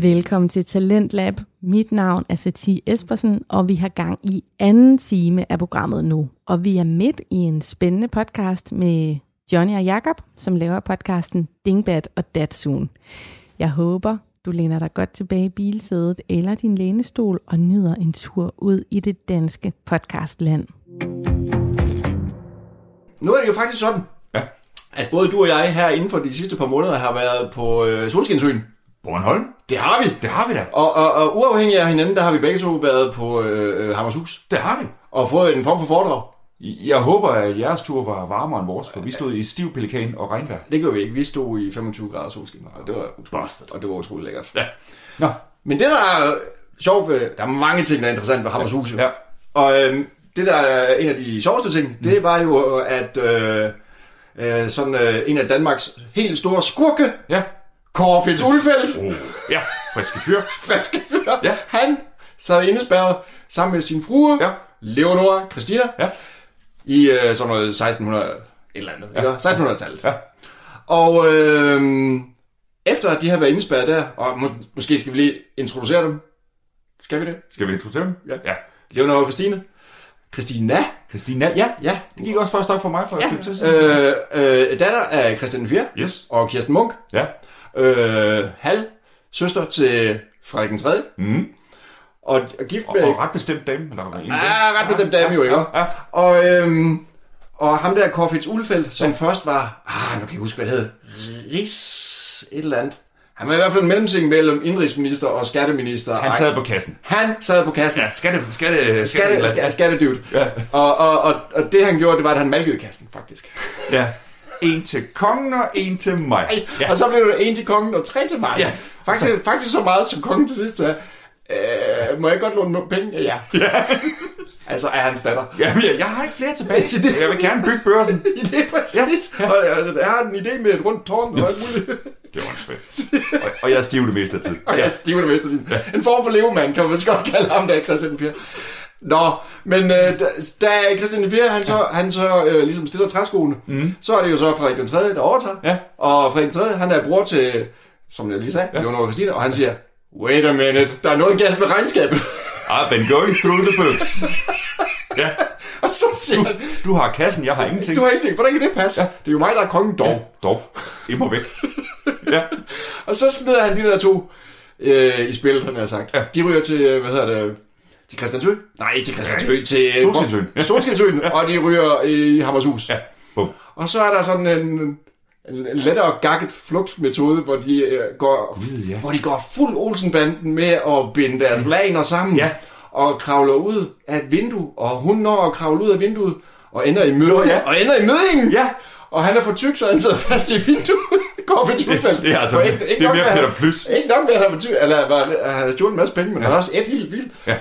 Velkommen til Talentlab. Mit navn er Satie Espersen, og vi har gang i anden time af programmet nu. Og vi er midt i en spændende podcast med Johnny og Jakob, som laver podcasten Dingbat og Datsun. Jeg håber, du læner dig godt tilbage i bilsædet eller din lænestol og nyder en tur ud i det danske podcastland. Nu er det jo faktisk sådan, Ja. at både du og jeg her inden for de sidste par måneder har været på øh, Solskinsøen. Bornholm? Det har vi. Det har vi da. Og, og, og uafhængig af hinanden, der har vi begge to været på øh, øh, Hammershus Det har vi. og fået en form for foredrag. Jeg håber, at jeres tur var varmere end vores, for vi stod i stiv pelikan og regnvejr. Det gjorde vi ikke. Vi stod i 25 grader solskin, og det var utroligt, og det var utroligt lækkert. Ja. Nå. Men det, der er sjovt ved, der er mange ting, der er interessant ved Hammershus. Ja. Og øhm, det, der er en af de sjoveste ting, det var jo, at øh, øh, sådan øh, en af Danmarks helt store skurke, Ja. Kåre Fitz Ulfeldt, Oh. Ja, friske fyr. friske fyr, Ja. han sad indespærret sammen med sin frue, Ja. Leonora Christina, Ja. i øh, sådan noget 1600 et eller andet, ja. 1600-tallet. Ja. Og øh, efter at de har været indespærret der, og må, måske skal vi lige introducere dem. Skal vi det? Skal vi introducere dem? Ja. ja. Leonora Christine. Christina. Christina, ja. Ja. Det gik også først op for mig for et tid siden. Øh, øh, datter af Christian 4 Yes. og Kirsten Munk. Ja. Øh, halv søster til Frederik den 3. Mm. Og, og gift Og, med... og ret bestemt dame. Eller dame. Ja, ret bestemt dame jo, ikke? Ja. Og, øhm, og ham der, Korfits Ulfeldt, som først var... Ah, nu kan jeg huske, hvad det hed. Ris... Et eller andet. Han var i hvert fald en mellemting mellem indrigsminister og skatteminister. Han sad på kassen. han sad på kassen. Ja, skatte, skatte, Skatte, skatte, skattedyvt. Ja. Og, og, og, og det han gjorde, det var, at han malkede kassen, faktisk. Ja. En til kongen og en til mig. Ja. Ja. Og så blev det en til kongen og tre til mig. Ja. Faktisk, faktisk så meget, som kongen til sidst sagde, øh, må jeg godt låne nogle penge? Ja. ja. altså er hans datter. Jamen, jeg, jeg har ikke flere tilbage. Jeg vil gerne bygge børsen. Det er præcis. Ja. Og jeg, jeg har en idé med et rundt tårn og alt muligt. Det var svært. Og, og jeg er stiv det meste af tiden. Og jeg stiver det mest af tiden. En form for levemand, kan man godt kalde ham, der Christian 4. Nå, men øh, da, da Christian 4, han så, han så øh, ligesom stiller træskoene, mm. så er det jo så Frederik den 3., der overtager. Ja. Og Frederik den 3., han er bror til, som jeg lige sagde, ja. Leonora Christina, og han siger, wait a minute, der er noget galt med regnskabet. I've been going through the books. Ja, og så siger han, du har kassen, jeg har ingenting. du har tænkt, hvordan kan det passe? Ja. Det er jo mig, der er kongen dog. Dog. Det må væk. Ja. Og så smider han de der to øh, i spil, han har sagt. Ja. Ja. De ryger til, øh, hvad hedder det, til Christiansø? Nej, til Christiansø, til... øh, Solskinsøen. Solskinsøen, og de ryger i Hammershus. Ja. Bum. Og så er der sådan en, en, lettere gakket flugtmetode, hvor de, øh, går, Gud, ja. hvor de går fuld Olsenbanden med at binde deres laner sammen. Ja. Og kravler ud af et vindue, og hun når at kravle ud af vinduet, og ender i møde, ja. og ender i mødingen. Ja. Og han er for tyk, så han sidder fast i vinduet. Går ved tilfælde. Det er altså- det er mere Peter Plys. Ikke nok med, at han tyk, eller var, han havde stjålet en masse penge, men ja. han er også et helt vildt. Ja.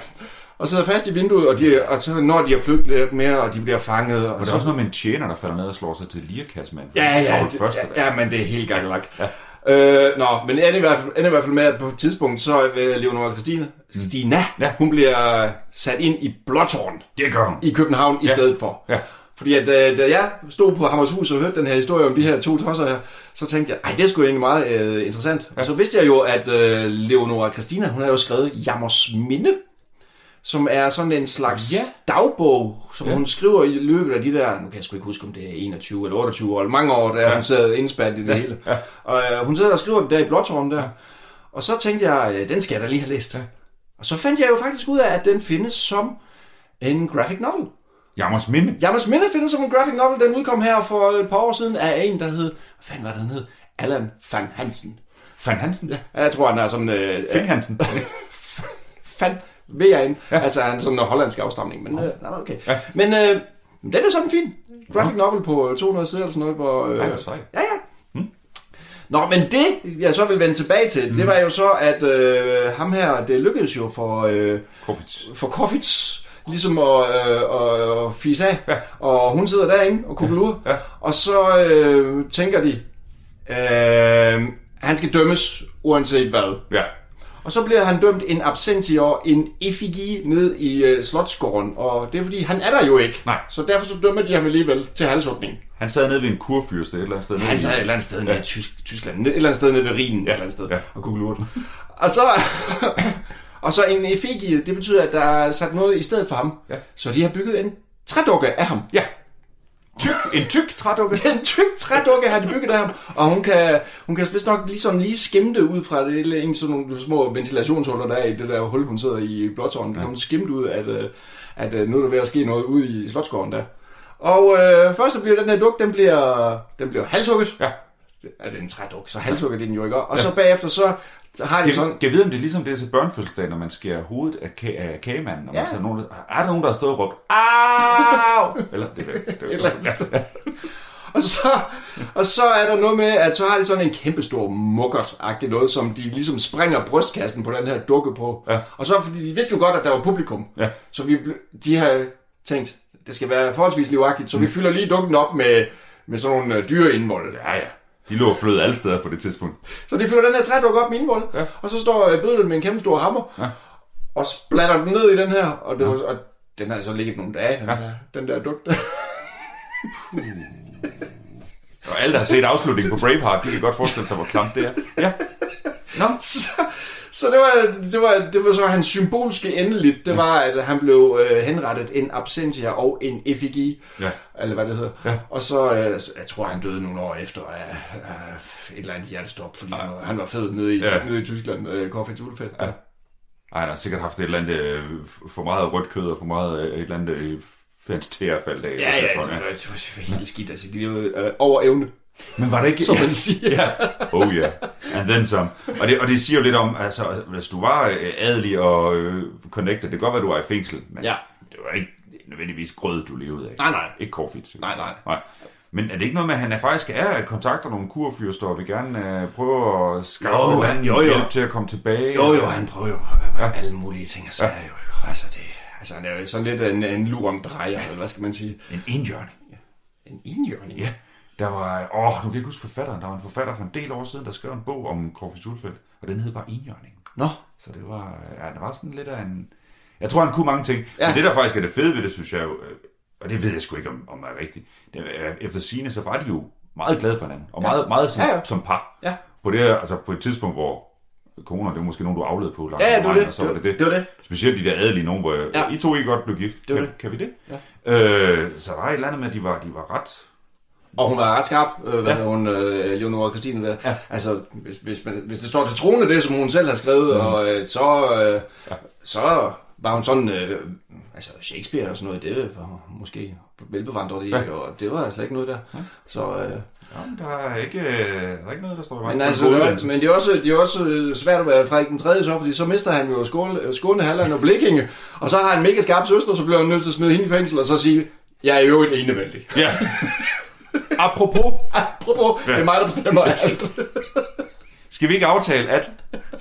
Og sidder fast i vinduet, og, de, og så når de har flygtet lidt mere, og de bliver fanget. Og, Og der er også noget med en tjener, der falder ned og slår sig til lirakassemand. Ja, ja, det, det, første, ja, ja, men det er helt gakkelak. Ja. Øh, nå, men ender i, hvert fald, ender i hvert fald med, at på et tidspunkt, så er Leonora Christine, Christina, Ja. hun bliver sat ind i Blåtårn det gør hun. i København i Ja. stedet for. Ja. Fordi at, øh, da jeg stod på Hammershus og hørte den her historie om de her to tosser her, så tænkte jeg, ej, det er sgu egentlig meget øh, interessant. Ja. Og så vidste jeg jo, at øh, Leonora Christina, hun har jo skrevet Jammers Minde, som er sådan en slags Ja. dagbog, som Ja. hun skriver i løbet af de der, nu kan jeg sgu ikke huske, om det er 21 eller 28 år, eller mange år, da ja. hun sad indspærret i det ja. hele. Ja. Og øh, hun sidder og skriver det der i Blåtårn der. Ja. Og så tænkte jeg, øh, den skal jeg da lige have læst. Ja. Og så fandt jeg jo faktisk ud af, at den findes som en graphic novel. Jammers minde. Jammers Minde findes som en graphic novel. Den udkom her for et par år siden af en, der hed... Hvad fanden var det, han hed? Allan van Hansen. Fan Hansen. Ja, jeg tror, han er sådan... Øh, Fing Hansen. fan ved jeg en. Ja. Altså, han er sådan en hollandsk afstamning. Men, øh, nå, okay. Ja. Men øh, den er sådan fin. Graphic novel på øh, 200 sider eller sådan noget. Hvor, øh, Ej, hvor sej. Ja, ja. Nå, men det, jeg så vil vende tilbage til, mm. det var jo så, at øh, ham her, det lykkedes jo for, øh, Profits. for Koffits ligesom at, øh, at, at fise af. Ja. Og hun sidder derinde og kugelur. Ja. Og så øh, tænker de, øh, han skal dømmes uanset hvad. Ja. Og så bliver han dømt en absentior, en effigi ned i øh, Slotsgården. Og det er fordi, han er der jo ikke. Nej. Så derfor så dømmer de ham alligevel til halshugning. Han sad nede ved en kurfyrste et eller andet sted. Han sad et eller andet sted nede i Tysk, Tyskland. Et eller andet sted nede ved Rhinen. Ja. Et eller andet sted. ja. Og kuglurt. og så... og så en effigi, det betyder, at der er sat noget i stedet for ham. Ja. Så de har bygget en trædukke af ham. Ja. Tyk, en tyk trædukke. Den tyk trædukke har de bygget af ham, og hun kan, hun kan vist nok ligesom lige skimte ud fra det, eller en sådan nogle små ventilationshuller, der er i det der hul, hun sidder i blåtårnet. Ja. Kan hun skimte ud, at, øh, at øh, nu er der ved at ske noget ude i Slotsgården der. Og øh, først så bliver den her duk, den bliver, den bliver halshugget. Ja. Er det en træduk, så halshugger de den jo ikke. Og så bagefter så har de sådan... Kan jeg vide, om det er ligesom det til børnefødselsdag, når man skærer hovedet af, ka- af kagemanden? Og Ja. ja. så er, nogen, er der nogen, der har stået og råbt, Au! Eller det, det, det, et eller sted. Og så, og så er der noget med, at så har de sådan en kæmpestor mukkert-agtig noget, som de ligesom springer brystkassen på den her dukke på. Ja. Og så, fordi de vidste jo godt, at der var publikum. Ja. Så vi, de har tænkt, det skal være forholdsvis livagtigt, så vi fylder lige dukken op med, med sådan nogle øh, dyre indvold. Ja, ja. De lå og flød alle steder på det tidspunkt. Så de fylder den her trædukke op med indvold, Ja. og så står øh, bødlen med en kæmpe stor hammer, Ja. og splatter den ned i den her, og, det var, og den har så ligget nogle dage, den, Ja. der, den der duk der. Og alle, der har set afslutningen på Braveheart, de kan godt forestille sig, hvor klamt det er. Ja. Nå. Så, så det, var, det, var, det var så hans symbolske endeligt. Det var, at han blev øh, henrettet en absentia og en effigi. Ja. Eller hvad det hedder. Ja. Og så, øh, jeg tror, han døde nogle år efter af, af et eller andet hjertestop, fordi han, var, han var fed nede i, Ja. ja. nede i Tyskland, øh, Corfitz Ulfeldt. Ja. Ej, han har sikkert haft et eller andet øh, for meget rødt kød og for meget øh, et eller andet øh, fandt tærfald af. Ja, ja, det, var- det var helt skidt. Altså, de var øh, over evne, Men var det ikke... som man siger. ja. Oh yeah. And then some. Og det, og det siger jo lidt om, altså, hvis du var øh, adelig og øh, connected, det kan godt være, du var i fængsel, men Ja. det var ikke nødvendigvis grød, du levede af. Nej, nej. Ikke Corfitz. Nej, nej. nej. Men er det ikke noget med, at han er faktisk er kontakter nogle kurfyrster og vil gerne øh, prøve at skaffe Jo, han- jo, jo. hjælp til at komme tilbage? Jo, jo, han prøver jo ja. alle mulige ting og sager jo. ikke? Altså, det, altså, han er jo sådan lidt en, en luren drejer, eller hvad skal man sige? En indjørning. En indjørning. Ja, der var, åh, nu kan jeg ikke huske forfatteren, der var en forfatter for en del år siden, der skrev en bog om Corfitz Ulfeldt, og den hed bare Indjørningen. Nå, Så det var, ja, det var sådan lidt af en... Jeg tror, han kunne mange ting. Ja. Men det, der faktisk er det fede ved det, synes jeg jo, øh, og det ved jeg sgu ikke, om, om er rigtigt. Er, efter sine så var de jo meget glade for hinanden, og Ja. meget, meget som, Ja, ja. som par. Ja. På, det, altså på et tidspunkt, hvor koner, det var måske nogen, du afled på langt Ja, det var det. og så var det det. Det var det. Specielt de der adelige nogen, hvor jeg, Ja. I to ikke godt blev gift. Det kan, det. kan vi det? Ja. Øh, så der var et eller andet med, at de var, de var ret... Og hun var ret skarp, øh, hvad Ja. hun, øh, Leonora Christine der. Ja. Altså, hvis, hvis, man, hvis det står til troende, det som hun selv har skrevet, mm. og øh, så, øh, ja. så var hun sådan, øh, altså Shakespeare og sådan noget, det var måske velbevandret i, Ja. og det var slet ikke noget der. Ja. Så, øh, Ja, men der er ikke, øh, der er ikke noget, der står i vejen men en altså, er, uddannelse. men det er også, det er også øh, svært at være Frederik den 3. så, fordi så mister han jo Skåne, Skåne Halland og Blikkinge, og så har han en mega skarp søster, så bliver han nødt til at smide hende i fængsel, og så sige, jeg er jo et enevældig. Ja. Apropos, Apropos, det er mig, der bestemmer alt. skal vi ikke aftale, at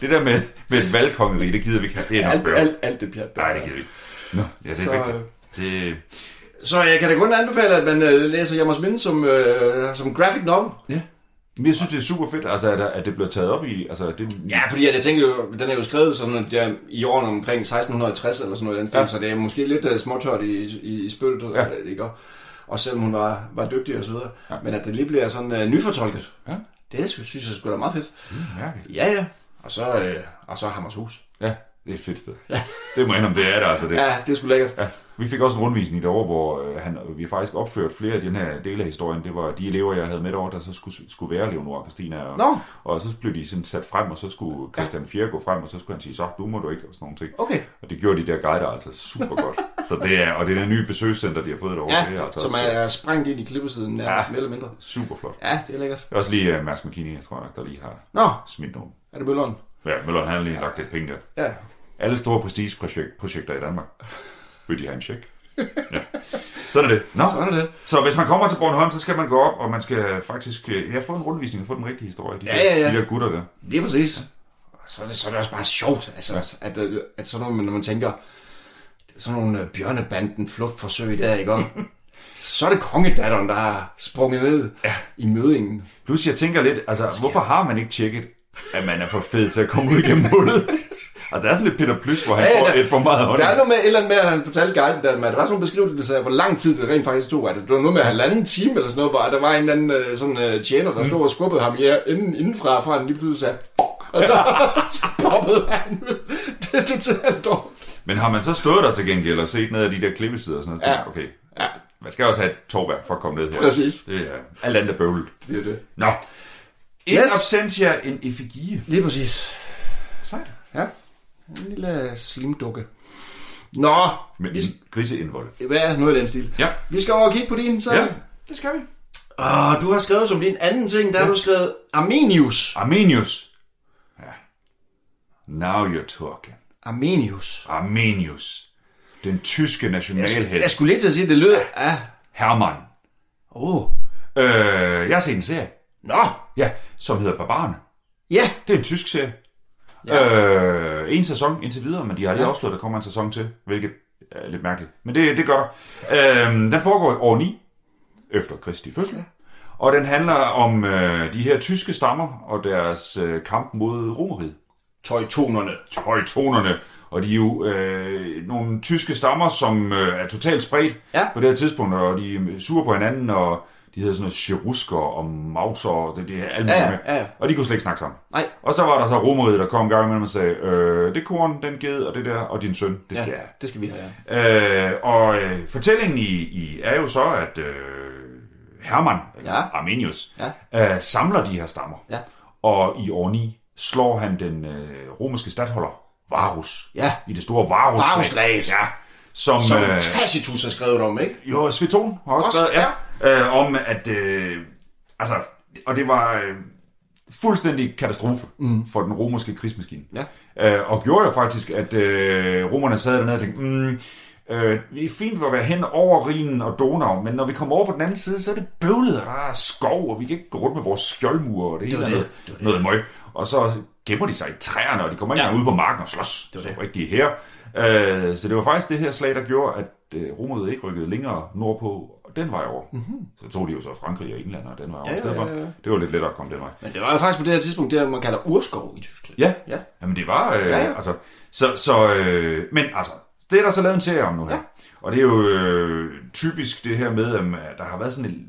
det der med, med et valgkongeri, det gider vi ikke have. Det er nok alt, alt, alt det pjat. der Nej, det gider vi ikke. Nå, ja, det er Så, rigtigt. øh, Det, Så jeg kan da kun anbefale, at man øh, læser Jammers Minde som, øh, som graphic novel. ja. Men jeg synes, det er super fedt, altså, at, at det bliver taget op i... Altså, det, Ja, fordi jeg tænker jo, den er jo skrevet sådan, jeg, i årene omkring 1660 eller sådan noget i den stil, Ja. så det er måske lidt uh, småtørt i, i, i spyttet, ja. ikke? Og- selvom hun var, var dygtig og så videre. Ja. Men at det lige bliver sådan uh, nyfortolket, Ja. det synes synes jeg skulle da meget fedt. Mm, mærkeligt. Ja, ja. Og så, øh, og så Hammershus. Ja, det er et fedt sted. Ja. Det må jeg indrømme, det er det, altså. Det. Ja, det er sgu lækkert. Ja. Vi fik også en rundvisning derovre, hvor øh, han, vi har faktisk opført flere af den her dele af historien. Det var de elever, jeg havde med over, der så skulle, skulle være Leonora og Christina. Og, Nå, og så blev de sådan sat frem, og så skulle Christian 4 gå frem, og så skulle han sige, så du må du ikke, og sådan nogle ting. okay. Og det gjorde de der guider altså super godt. Så det er, og det er det nye besøgscenter, de har fået derovre. det er Ja, altså som også, er sprængt ind i klippesiden nærmest, Ja. ja. mere eller mindre. super flot. Ja, det er lækkert. Er også lige uh, Mads McKinney, jeg tror nok, der lige har Nå, smidt nogen. er det Mølleren? Ja, Møller, han har lige lagt lidt penge der. Ja. Alle store prestigeprojekter i Danmark vil de have en check. Ja. Sådan er det. Nå, Sådan er det. så hvis man kommer til Bornholm, så skal man gå op, og man skal faktisk øh, ja, få en rundvisning og få den rigtige historie. De, Ja, ja, ja. de der gutter der. Lige præcis. Og Så er, det, så er det også bare sjovt, altså, at, øh, at sådan nogle, når man tænker, sådan nogle øh, bjørnebanden flugtforsøg der, ikke om? Så er det kongedatteren, der har sprunget ned ja. i mødingen. Plus jeg tænker lidt, altså hvorfor har man ikke tjekket, at man er for fed til at komme ud igennem hullet? Altså, der er sådan lidt Peter Plys, hvor han Ja, ja, får der- et for meget Der honning. er noget med, et eller andet med, at han fortalte guiden, der, at der var sådan nogle beskrivelser af, hvor lang tid det rent faktisk tog. At det var noget med halvanden time eller sådan noget, hvor der var en eller anden øh, sådan, øh, tjener, der stod og skubbede ham ja, inden, indenfra, fra han lige pludselig sagde, og så, så poppede han ud. Det er totalt dårligt. Men har man så stået der til gengæld og set ned af de der klippesider og sådan noget, Ja. okay, Ja, man skal også have et tovværk for at komme ned her. Præcis. Det er alt andet er bøvlet. det er det. Nå. En Yes. absentia, en effigie. Lige præcis. Sejt. Ja, en lille slimdukke. Nå, Med vi, griseindvold. hvad er noget af den stil? Ja. Vi skal over og kigge på din, så. Ja, det skal vi. Og du har skrevet som din anden ting, der har du skrevet Arminius. Arminius. Ja. Now you're talking. Arminius. Arminius. Den tyske Jeg nationalhelt. skulle lige til at sige, det lød af... Hermann. Åh, oh. Øh, jeg har set en serie. nå, Ja, som hedder Barbarerne. ja. Det er en tysk serie. Ja. Øh, en sæson indtil videre, men de har lige ja. afslået, at der kommer en sæson til, hvilket er lidt mærkeligt. Men det, det gør der. Øh, den foregår i år 9, efter Kristi fødsel. Ja. Og den handler om øh, de her tyske stammer og deres øh, kamp mod romeriet. Tøjtonerne. Teutonerne. Og de er jo øh, nogle tyske stammer, som øh, er totalt spredt Ja. på det her tidspunkt, og de er sure på hinanden, og de hedder sådan noget cherusker og mauser, og det, det er alt Ja, muligt ja, med. ja. Og de kunne slet ikke snakke sammen. Nej. Og så var der så romeriet, der kom en gang imellem og sagde, øh, det korn, den ged, og det der, og din søn, det skal Ja, jeg det skal vi have, ja. Øh, og øh, fortællingen i, i er jo så, at øh, Hermann, eller Ja. Arminius, Ja. øh, samler de her stammer. Ja. Og i år 9 slår han den øh, romerske stadholder, Varus, Ja. i det store varus Varusslaget. Ja, som, Som øh, Tacitus har skrevet om, ikke? jo, Sveton har også Også, skrevet, ja, øh, om at, øh, altså, og det var øh, fuldstændig katastrofe mm. for den romerske krigsmaskine. Ja. Øh, og gjorde jo faktisk, at øh, romerne sad dernede og tænkte, mm, øh, vi er fint at være hen over Rhinen og Donau, men når vi kommer over på den anden side, så er det bøvlet, og der er skov, og vi kan ikke gå rundt med vores skjoldmure, og det, Det hele er det. noget, Det det. noget møg. Og så gemmer de sig i træerne, og de kommer ikke Ja. engang ud på marken og slås. Det var så det. rigtige her. Øh, så det var faktisk det her slag, der gjorde, at øh, romeriet ikke rykkede længere nordpå, den vej over. Mm-hmm. Så tog de jo så Frankrig og England og den vej over. Ja, i stedet for. ja, ja. Det var lidt lettere at komme den vej. Men det var jo faktisk på det her tidspunkt, det man kalder urskov i Tyskland. Ja, Ja. Jamen det var, øh, Ja, ja, altså, så, så øh, men altså, det er der så lavet en serie om nu her. Ja. Og det er jo øh, typisk det her med, at der har været sådan en,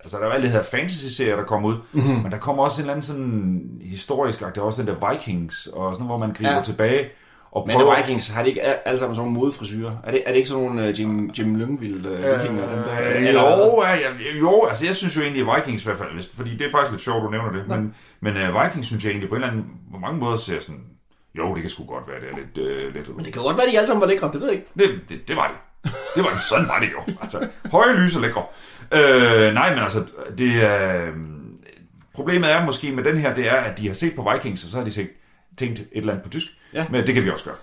altså der er jo alt det her fantasy-serier, der kommer ud, Mhm. mm-hmm. men der kommer også en eller anden sådan historisk, der er også den der Vikings, og sådan hvor man griber ja. tilbage og Men prøver... The Vikings, har de ikke alle sammen sådan nogle modefrisyrer? Er det, er det ikke sådan nogle uh, Jim, Jim Lyngvild uh, vikinger? dem der? Øh, jo, ja, jo, altså jeg synes jo egentlig, at Vikings i hvert fald, hvis- fordi det er faktisk lidt sjovt, du nævner det, men, men uh, Vikings synes jeg egentlig på en eller anden, på mange måder ser sådan, jo, det kan sgu godt være, det er lidt, uh, lidt Men det kan godt være, at de alle sammen var lækre, det ved jeg ikke. Det, det, det var det. Det var sådan var det jo. Altså, høje lys og lækre. Øh, nej, men altså, det er... Problemet er måske med den her, det er, at de har set på Vikings, og så har de set, tænkt et eller andet på tysk. Ja. Men det kan vi også gøre.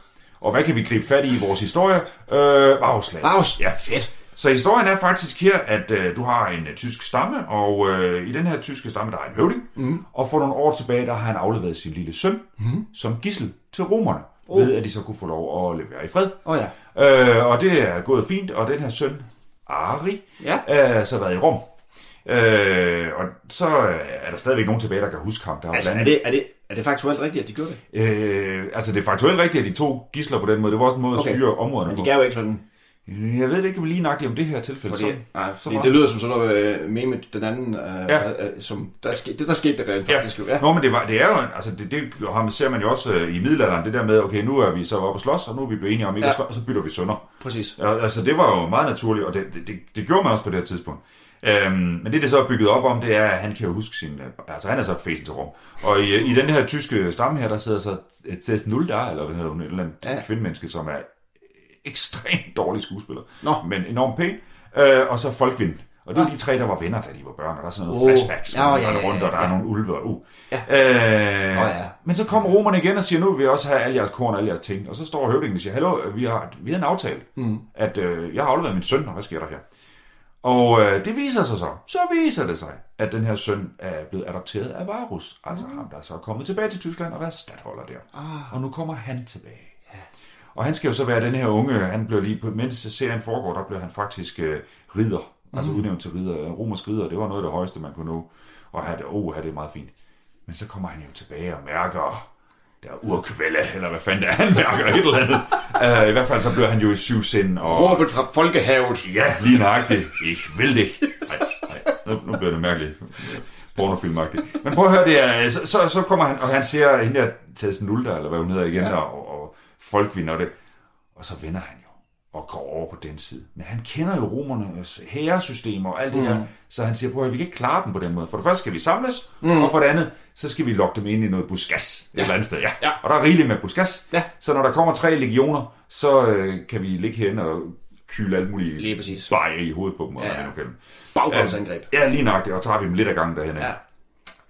Og hvad kan vi gribe fat i i vores historie? Øh, Varusland. Vaus, Ja. fedt. Så historien er faktisk her, at øh, du har en øh, tysk stamme, og øh, i den her tyske stamme, der er en høvding, mm. og for nogle år tilbage, der har han afleveret sin lille søn mm. som gissel til romerne, oh. ved at de så kunne få lov at levere i fred. Oh, ja. Øh, og det er gået fint, og den her søn, Ari, Ja. er så været i Rom. Øh, og så er der stadigvæk nogen tilbage, der kan huske ham. Der Altså, er det, er, det, er det faktuelt rigtigt, at de gjorde det? Øh, altså, det er faktuelt rigtigt, at de to gisler på den måde. Det var også en måde Okay. at styre områderne Men de gav jo ikke sådan, Jeg ved det ikke lige nøjagtigt om det her tilfælde. fordi, så, nej, så var- det lyder som sådan noget uh, meme den anden, uh, Ja. ja. uh, som, der, skete, det der skete det rent faktisk jo. Ja. Nå, men det, var, det er jo, altså det, det ser man jo også øh, i middelalderen, det der med, okay, nu er vi så oppe og slås, og nu er vi blevet enige om ikke Ja. at slås, og så bytter vi sønder. Præcis. Ja, altså det var jo meget naturligt, og det, det, det, det gjorde man også på det her tidspunkt. Øhm, men det, det så er bygget op om, det er, at han kan jo huske sin... Altså, han er så fæsen til Rom. Og i, i den her tyske stamme her, der sidder så Tess Nuldar, eller hvad hedder hun, et eller andet Ja. kvindemenneske, som er ekstremt dårlig skuespiller. Nå. Men enormt pæn. Øh, og så Folkvind. Og det er de tre, der var venner, da de var børn, og der er sådan noget Oh. oh. flashbacks, hvor ja, ja, rundt, og der ja. er nogle ulve. Uh. Ja. Øh, ja. Men så kommer romerne igen og siger, nu vil vi også have alle jeres korn og alle jeres ting. Og så står høvdingen og siger, hallo, vi har, vi har en aftale, mm. at øh, jeg har afleveret min søn, og hvad sker der her? Og øh, det viser sig så, så viser det sig, at den her søn er blevet adopteret af Varus, altså ham, der så er kommet tilbage til Tyskland og været stadholder der. Ah. Og nu kommer han tilbage. Og han skal jo så være den her unge, han blev lige, på, mens serien foregår, der blev han faktisk øh, ridder, altså udnævnt til ridder, romersk ridder, det var noget af det højeste, man kunne nå, og have det, oh, have det er meget fint. Men så kommer han jo tilbage og mærker der urkvælde, eller hvad fanden det er, han mærker et eller andet. Uh, I hvert fald så bliver han jo i syvsind. Og, Råbet fra folkehavet. Ja, lige nøjagtigt. Ich vil det. Nej, nej. Nu, nu bliver det mærkeligt. Pornofilmagtigt. Men prøv at høre, det er, så, så, så kommer han, og han ser hende der Tess Nulda, eller hvad hun hedder igen, ja. og, og folk vinder det. Og så vender han og går over på den side. Men han kender jo romernes hæresystemer og alt det mm. der, så han siger, prøv at vi kan ikke klare dem på den måde. For det første skal vi samles, mm. og for det andet, så skal vi lokke dem ind i noget buskas ja. et eller andet sted. Ja. ja. Og der er rigeligt med buskas, ja. så når der kommer tre legioner, så øh, kan vi ligge herinde og kyle alt muligt Lige præcis. bajer i hovedet på dem, eller Ja, ja. dem. Baggrundsangreb. Ja, lige det, og tager vi dem lidt af gangen derhen. Ja.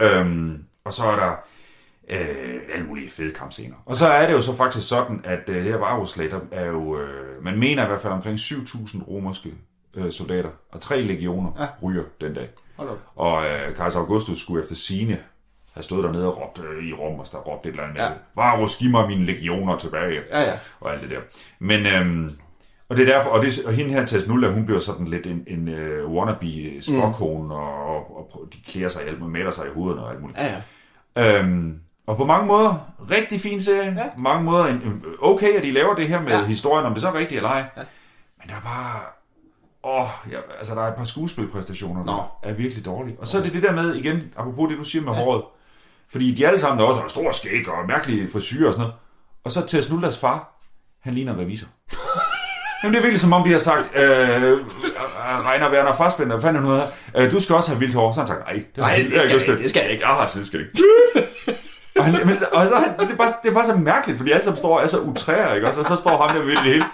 Øhm, og så er der øh, alle mulige fede kampscener. Og så er det jo så faktisk sådan, at øh, det her varehuslag, der er jo, øh, man mener i hvert fald omkring 7.000 romerske øh, soldater, og tre legioner ja. ryger den dag. Og øh, kejser Augustus skulle efter sine have stået dernede og råbt øh, i Rom, og der råbte et eller andet med, Ja. Varus, giv mig mine legioner tilbage Ja, ja. og alt det der. Men, øhm, og det er derfor, og, det, og hende her, Tess Nulla, hun bliver sådan lidt en, en uh, wannabe spokkone, mm. og, og, og, de klæder sig alt, maler sig i hovedet og alt muligt. Ja, ja. Øhm, og på mange måder, rigtig fin serie. Ja. Mange måder, en, okay, at de laver det her med ja. Historien, om det så er rigtigt eller ej. Ja. Men der er bare... Åh, ja, altså der er et par skuespilpræstationer, der er virkelig dårlige. Og så er det det der med, igen, apropos det, du siger med ja. håret. Fordi de alle sammen der også har stor skæg og mærkelige frisyrer og sådan noget. Og så Tess Nullas far, han ligner en revisor. Jamen det er virkelig som om de har sagt, øh, Reiner Werner Fassbender, hvad fanden er nu hedder, øh, du skal også have vildt hår. Så han sagt, nej, det, Nej, det skal jeg til." ikke, det skal jeg ikke. Jeg har ikke. og, han, men, og så, han- det, er bare, det er bare så mærkeligt, fordi alle sammen står og er så utræer, ikke også? Og så står ham der i det hele.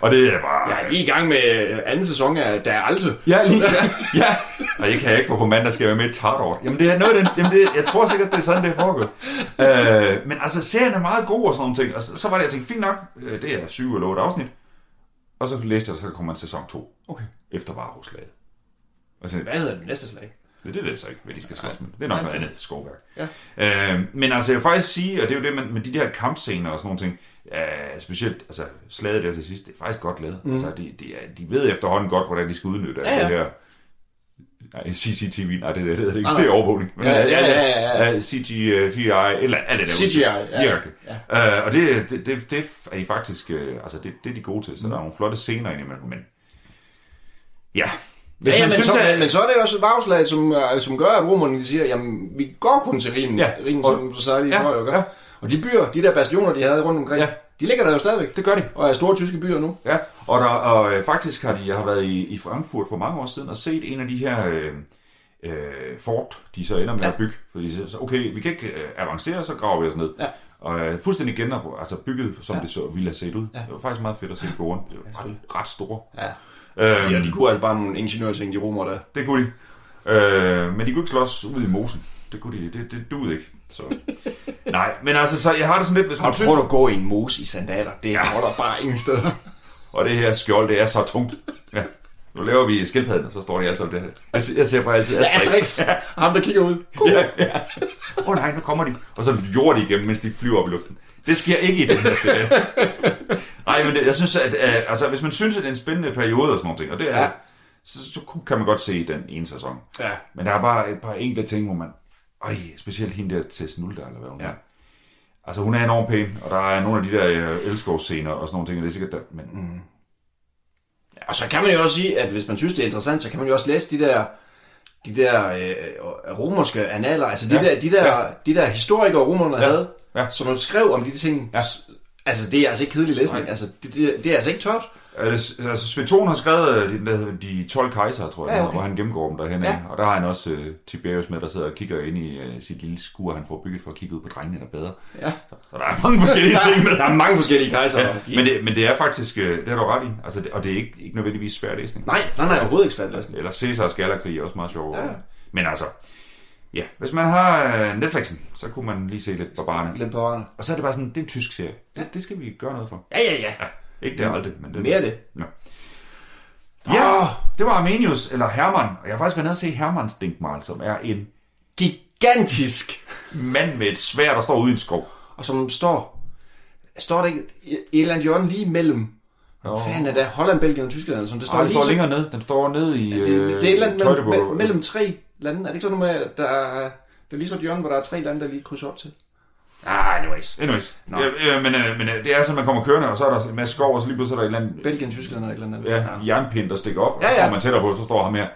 Og det er bare... Jeg er lige i gang med øh, anden sæson af Der er Alte. Ja, lige, ja, ja. Og det kan jeg ikke få på mandag, skal jeg være med i Tardort. Jamen, det er noget den, jamen det, jeg tror sikkert, det er sådan, det er foregået. Øh, men altså, serien er meget god og sådan nogle ting. Og så, så var det, jeg tænkte, fint nok, øh, det er syv eller otte afsnit. Og så læste jeg, så kommer en sæson 2 Okay. efter Varehuslaget. Og så, Hvad hedder det næste slag? Det, det ved jeg så ikke, hvad de skal slås med. Det er nok Nej, noget andet skovværk. Ja. Øh, men altså, jeg vil faktisk sige, og det er jo det med, med de der kampscener og sådan nogle ting, øh, specielt altså, slaget der til sidst, det er faktisk godt lavet. Mm. Altså, de, de, de ved efterhånden godt, hvordan de skal udnytte Ja, ja. det her Nej, CCTV, nej, det, det, det, det, det, det er overvågning. Men, Ja, ja, ja, ja, ja. CGI, eller alt det der. CGI, ja. Lige rigtigt. Øh, og det, det, det, det er de faktisk, øh, altså det, det er de gode til, så der er nogle flotte scener indimellem, men ja. Hvis Ja, ja, man men, synes, så, at- men, så er det også et bagslag, som, øh, som gør, at romerne de siger, jamen, vi går kun til Rhinen, Ja, og- som du sagde lige ja, jo, ja. Og de byer, de der bastioner, de havde rundt omkring, Ja. de ligger der jo stadigvæk. det gør de. Og er store tyske byer nu. Ja, og, der, og øh, faktisk har de, jeg har været i, i Frankfurt for mange år siden og set en af de her øh, øh, fort, de så ender med ja. At bygge. Fordi de siger, så, okay, vi kan ikke øh, avancere, så graver vi os ned. Ja. Og øh, fuldstændig genop, altså bygget, som ja. Det så ville have set ud. Ja. Det var faktisk meget fedt at se gå rundt. Det var ret, ret store. Ja. Øhm, Ja, de kunne altså bare nogle ingeniørting, de romer der. Det kunne de. Øh, men de kunne ikke slås ud i mosen. Det kunne de. Det, det duede ikke. Så. Nej, men altså, så jeg har det sådan lidt, hvis Har man du synes... prøvet at gå i en mos i sandaler? Det ja. holder bare ingen steder. Og det her skjold, det er så tungt. Ja. Nu laver vi skildpadden, og så står de alle sammen der. Jeg, jeg ser bare altid Ja, Asterix. Ham, der kigger ud. Ja, ja. Åh oh, nej, nu kommer de. Og så jorder de igennem, mens de flyver op i luften. Det sker ikke i den her serie. Nej, men det, jeg synes, at uh, altså, hvis man synes, at det er en spændende periode og sådan noget, og det er Ja. ja. så, så kan man godt se den ene sæson. Ja. Men der er bare et par enkelte ting, hvor man... Ej, specielt hende der Tess Nulda, eller hvad hun Ja. er. Altså, hun er enormt pæn, og der er nogle af de der øh, elskovsscener og sådan nogle ting, og det er sikkert der, men mm. Og så kan man jo også sige, at hvis man synes, det er interessant, så kan man jo også læse de der de der øh, romerske analer, altså de, Ja. der, de, der, ja. de der historikere, romerne Ja. havde, Ja. som man skrev om de ting. Ja. Altså, det er altså ikke kedelig læsning. Nej. Altså, det, det, det er altså ikke tørt. Altså, Sveton har skrevet øh, de, de 12 kejser, tror jeg, Ja, okay. hvor han gennemgår dem derhen. Ja. Og der har han også uh, Tiberius med, der sidder og kigger ind i uh, sit lille skur, han får bygget for at kigge ud på drengene, der er bedre. Ja. Så, så der er mange forskellige ting med. Der er mange forskellige kejser. Ja, de, men, det, men det er faktisk, øh, det har du ret i, altså, det, og det er ikke, ikke nødvendigvis svær læsning. Nej, nej, nej, overhovedet ikke svært læsning. Eller Caesars Gallerkrig er også meget sjov. Ja. Men altså, ja, hvis man har øh, Netflixen, så kunne man lige se lidt Barbarerne. Lidt på varerne. Og så er det bare sådan, det er en tysk serie. Det, det skal vi gøre noget for. Ja, ja, ja. Ikke det aldrig, men det Mere det. Ja. Ja, det var Armenius, eller Hermann. Og jeg har faktisk været nede og se Hermanns Dinkmal, som er en Gigantisk. mand med et svær, der står ude i en skov. Og som står... Står der ikke i et eller andet hjørne lige mellem... Hvad fanden er det? Holland, Belgien og Tyskland? Sådan. Det står Ej, det lige står så- længere ned. Den står nede i Det, det er et eller andet mellem, mellem tre lande. Er det ikke sådan noget med, at der er, der er lige så et hjørne, hvor der er tre lande, der lige krydser op til? Ah, anyways. Anyways. Nå. Ja, øh, men, øh, men øh, det er så, man kommer kørende, og så er der en masse skov, og så lige pludselig er der et eller andet Belgien, Tyskland og et eller andet. ja, jernpind, der stikker op, og Ja, så ja. kommer man tættere på, så står ham her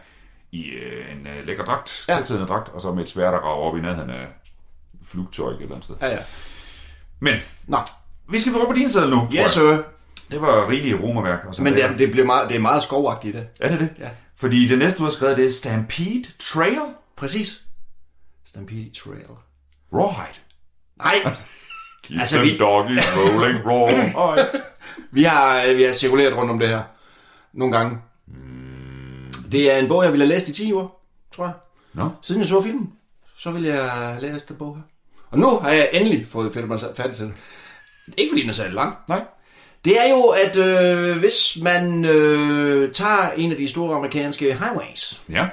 i øh, en øh, lækker dragt, Ja. ja. tætsiddende dragt, og så med et svær, der rager op i nærheden af flugtøj et eller andet sted. Ja, ja. Men, Nå, vi skal over på din side nu, yes, sir. Det var rigeligt romerværk. Og så Men det, er- det, bliver meget, det er meget skovagtigt, det. Er det det? Ja. Fordi det næste, du har skrevet, det er Stampede Trail Præcis. Stampede Trail. Rawhide. Nej, Keep Altså, vi- doggies rolling rawhide. vi har, vi har cirkuleret rundt om det her. Nogle gange. Det er en bog, jeg ville have læst i 10 år, tror jeg. Nå, Siden jeg så filmen, så ville jeg have læst den bog her. Og nu har jeg endelig fået fat til det. Ikke fordi den er særlig lang. nej. Det er jo, at øh, hvis man øh, tager en af de store amerikanske highways, Ja.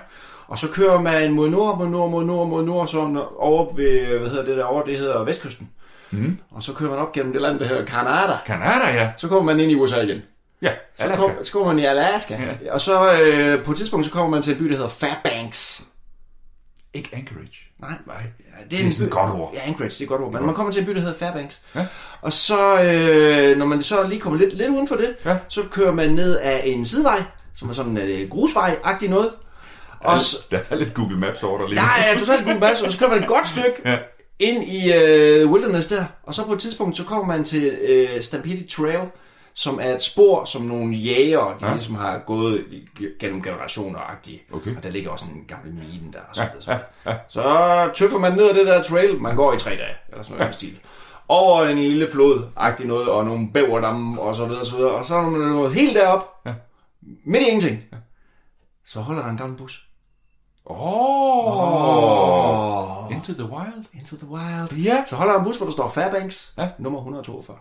og så kører man mod nord, mod nord, mod nord, mod nord, så over ved, hvad hedder det der over, det hedder Vestkysten. Mm. Og så kører man op gennem det land, der hedder Canada. Canada, ja. Så kommer man ind i USA igen. Ja, Så, Alaska. kom, så kommer man i Alaska. Ja. Og så øh, på et tidspunkt, så kommer man til en by, der hedder Fairbanks. Ikke Anchorage. Nej, nej. Ja, Det er sådan et godt ord. Ja, Anchorage, det er et godt ord. Men man kommer til en by, der hedder Fairbanks. Ja. Og så, øh, når man så lige kommer lidt, lidt uden for det, Ja. så kører man ned af en sidevej, som er sådan en øh, grusvej-agtig noget. Og så, Der er lidt Google Maps over der lige. der er totalt god masse, og så kører man et godt stykke Ja. ind i øh, wilderness der. Og så på et tidspunkt, så kommer man til øh, Stampede Trail, som er et spor, som nogle jæger, de ja. Ja. ligesom har gået gennem generationer-agtige. Okay. Og der ligger også en gammel mine der. Og så, videre, så, videre. så tøffer man ned ad det der trail, man går i tre dage, eller sådan noget ja. stil. Over en lille flod-agtig noget, og nogle bæverdamme, og så videre, så videre. Og så når man er nået helt derop, ja. midt i ingenting, ja. så holder der en gammel bus. Oh. Oh. Into the Wild. Into the Wild. Ja. Så holder der en bus, hvor der står Fairbanks, Ja. nummer 142.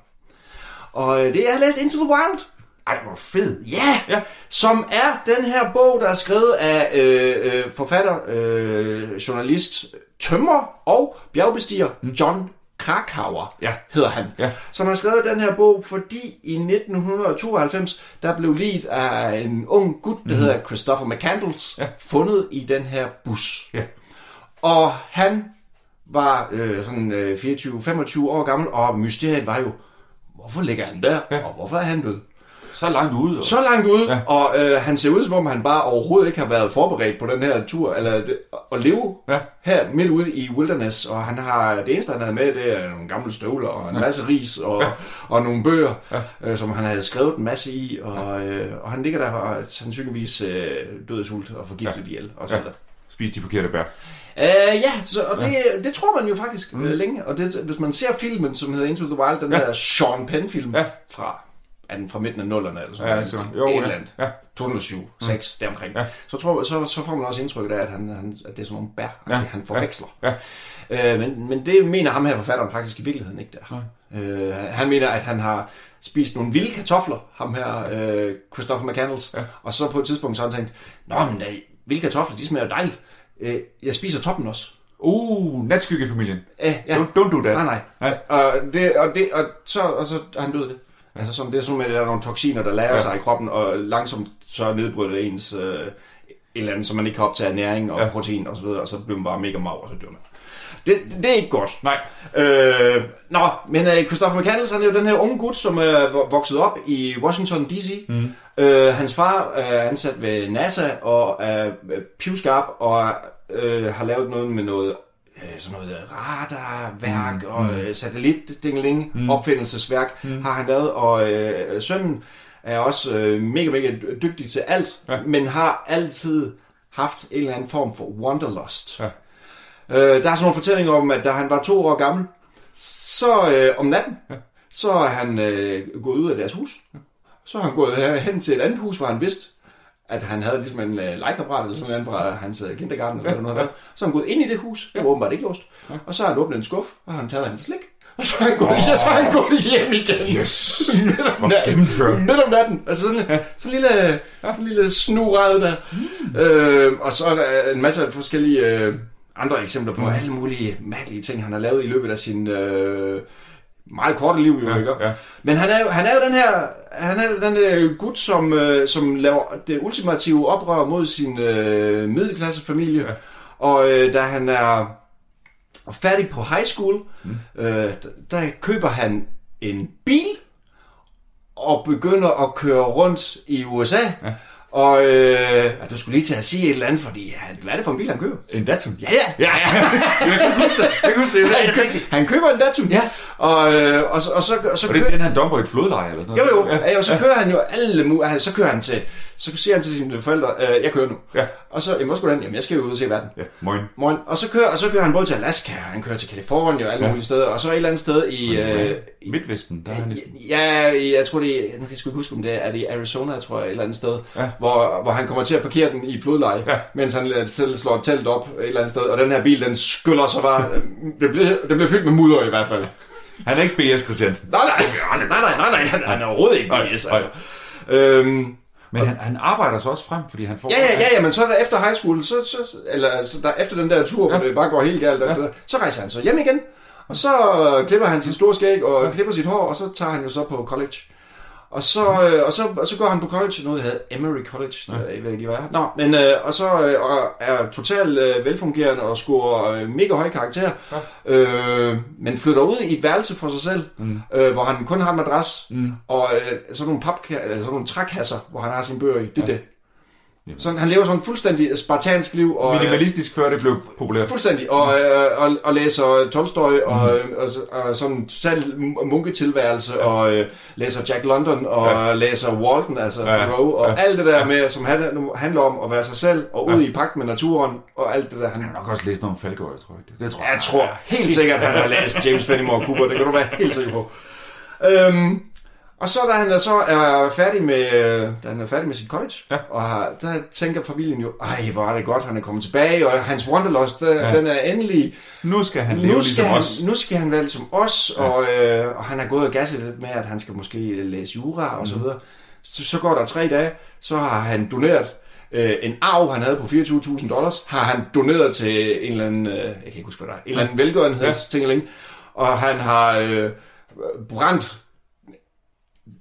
Og øh, det er læst Into the Wild. Ej, hvor fed. Ja, Ja. som er den her bog, der er skrevet af øh, øh, forfatter, øh, journalist, tømrer og bjergbestiger John Krakauer, Ja. hedder han. Ja. Som har skrevet den her bog, fordi i 1992, der blev liget af en ung gut, der mm. hedder Christopher McCandles, Ja. fundet i den her bus. Ja. Og han var øh, sådan øh, 24-25 år gammel, og mysteriet var jo, hvorfor ligger han der, ja. og hvorfor er han død? Så langt ude. Og... Så langt ude, Ja. ja. og øh, han ser ud som om, han bare overhovedet ikke har været forberedt på den her tur, eller det, at leve Ja. her midt ude i wilderness, og han har, det eneste han havde med, det er nogle gamle støvler, og en masse ris, og, og nogle bøger, ja. øh, som han havde skrevet en masse i, og, øh, og han ligger der og sandsynligvis øh, død af sult og forgiftet ja. ihjel, og så Ja. videre. Spis de forkerte bær. Øh, ja, så, og det, det tror man jo faktisk mm. øh, længe. Og det, hvis man ser filmen, som hedder Into the Wild, den Ja. ja. der Sean Penn-film Ja. ja. fra, er den fra midten af nullerne eller sådan Ja, noget. Ja, skal- jo, et ja. andet. Ja. 2007, 6, deromkring. Ja. Så, tror, så, så får man også indtryk af, at, han, han, at det er sådan nogle bær, Ja. ja. han forveksler. Ja. Øh, men, men det mener ham her forfatteren faktisk i virkeligheden ikke der. Øh, han mener, at han har spist nogle vilde kartofler, ham her, øh, Christopher McCandles. Ja. Og så på et tidspunkt så har han tænkt, Nå, men øh, vilde kartofler, de smager jo dejligt. Øh, jeg spiser toppen også. Uh, natskyggefamilien. Øh, ja. Don't, don't do that. Nej, nej. Nej. Og, det, og, det, og, så, og så han død af det. Altså sådan, det er sådan med, at der er nogle toksiner, der lager Ja. ja. sig i kroppen, og langsomt så nedbryder det ens øh, et eller andet, så man ikke kan optage næring og Ja. ja. protein og så videre, og så bliver man bare mega mager, og så dør man. Det, det, er ikke godt. Nej. Øh, nå, men øh, Christopher McCandless, han er jo den her unge gut, som er vo- vokset op i Washington D.C. Mm. Øh, hans far er ansat ved NASA og er øh, pivskarp og øh, har lavet noget med noget øh, sådan noget radarværk mm. og øh, satellit-dingeling, mm. opfindelsesværk mm. har han lavet, og øh, sønnen er også øh, mega, mega dygtig til alt, ja. men har altid haft en eller anden form for wanderlust. Ja. Øh, der er sådan nogle fortællinger om, at da han var to år gammel, så øh, om natten, ja. så er han øh, gået ud af deres hus. Så er han gået her- hen til et andet hus, hvor han vidste, at han havde ligesom en øh, legekammerat eller sådan noget fra hans øh, kindergarten, eller nu havde været. Så er han gået ind i det hus, det var åbenbart ikke låst. Og så har han åbnet en skuff, og han taget hans slik. Og så er han gået, oh. så er han gået hjem igen. Yes! Midt om natten. Midt om natten. Altså sådan, ja. sådan en lille, sådan en lille snurred der. Mm. Øh, og så er der en masse forskellige øh, andre eksempler på mm. alle mulige mærkelige ting, han har lavet i løbet af sin øh, meget korte liv. Jo, Ja, ikke? ja. Men han er jo, han er jo den her, han er den der gut, som, øh, som laver det ultimative oprør mod sin øh, middelklassefamilie. Ja. Og øh, da han er færdig på high school, mm. øh, der, der køber han en bil, og begynder at køre rundt i USA. Ja. Og øh, du skulle lige til at sige et eller andet, fordi ja, hvad er det for en bil, han køber? En Datsun. Ja, ja. Ja, ja. jeg kan huske det. Jeg kan huske det. Han, kø- han køber en Datsun. Ja. Og, øh, og, så, og så, og så Og det er den, han dumper i et flodleje eller sådan Jo, noget. jo, ja. og så kører han jo alle mu- altså, så kører han til, så siger han til sine forældre, øh, jeg kører nu. Ja. Og så, jamen, skulle hen? Jamen, jeg skal jo ud og se verden. Ja, moin. Morgen. Og så kører, og så kører han både til Alaska, han kører til Kalifornien og alle Ja. mulige steder, og så et eller andet sted i, øh, i Midtvesten, der er han i... Ja, jeg tror det nu kan jeg sgu ikke huske, om det er, er det i Arizona, tror jeg, et eller andet sted, Ja. hvor, hvor han kommer til at parkere den i blodleje, Ja. mens han øh, selv slår et telt op et eller andet sted, og den her bil, den skyller sig bare, øh, det bliver, det bliver fyldt med mudder i hvert fald. Han er ikke B.S. Christiansen. Nej, nej, nej, nej, nej, nej, nej, han, han er overhovedet ikke BS, altså. Øhm, Men han, han arbejder så også frem, fordi han får... Ja, ja, ja, ja, men så der efter high school, så, så, eller altså, der, efter den der tur, hvor Ja. det bare går helt galt, ja. der, så rejser han så hjem igen, og så øh, klipper han sit store skæg og ja. klipper sit hår, og så tager han jo så på college. Og så, øh, og så, og så går han på college, noget der hedder Emory College, ja. jeg ved ikke lige hvad er. Nå, men øh, og så øh, og er totalt øh, velfungerende og scorer øh, mega høje karakterer, ja. øh, men flytter ud i et værelse for sig selv, mm. øh, hvor han kun har en madras, mm. og øh, sådan nogle papka- eller sådan nogle trækasser, hvor han har sine bøger i. Det er ja. det. Sådan, han lever sådan en fuldstændig spartansk liv. Og, øh, Minimalistisk før det blev populært. Fuldstændig, og, øh, og, og læser Tolstoy, og, øh, og, og sådan total munketilværelse, ja. og øh, læser Jack London, og ja. læser Walton, altså Ja. ja. Thoreau, og Ja. alt det der med, som han, handler om at være sig selv, og ud i pagt med naturen, og alt det der. Han, har nok også læst noget om Falkeøj, tror jeg. Det, det tror jeg tror helt sikkert, han har læst James Fenimore Cooper, det kan du være helt sikker på. Øhm, og så da han så er færdig med, da han er færdig med sit college, Ja. og har, der tænker familien jo, ej hvor er det godt, han er kommet tilbage, og hans Wanderlust, der, Ja. ja. den er endelig, Nu skal han leve nu ligesom skal, han, os. nu skal han være ligesom os, ja. og, øh, og han har gået og gasset lidt med, at han skal måske læse jura og så Mhm. videre. Så, så går der tre dage, så har han doneret øh, en arv, han havde på 24.000 dollars, har han doneret til en eller anden, øh, jeg kan ikke huske, hvad der er, en eller anden velgørenhedstingeling, og han har øh, brændt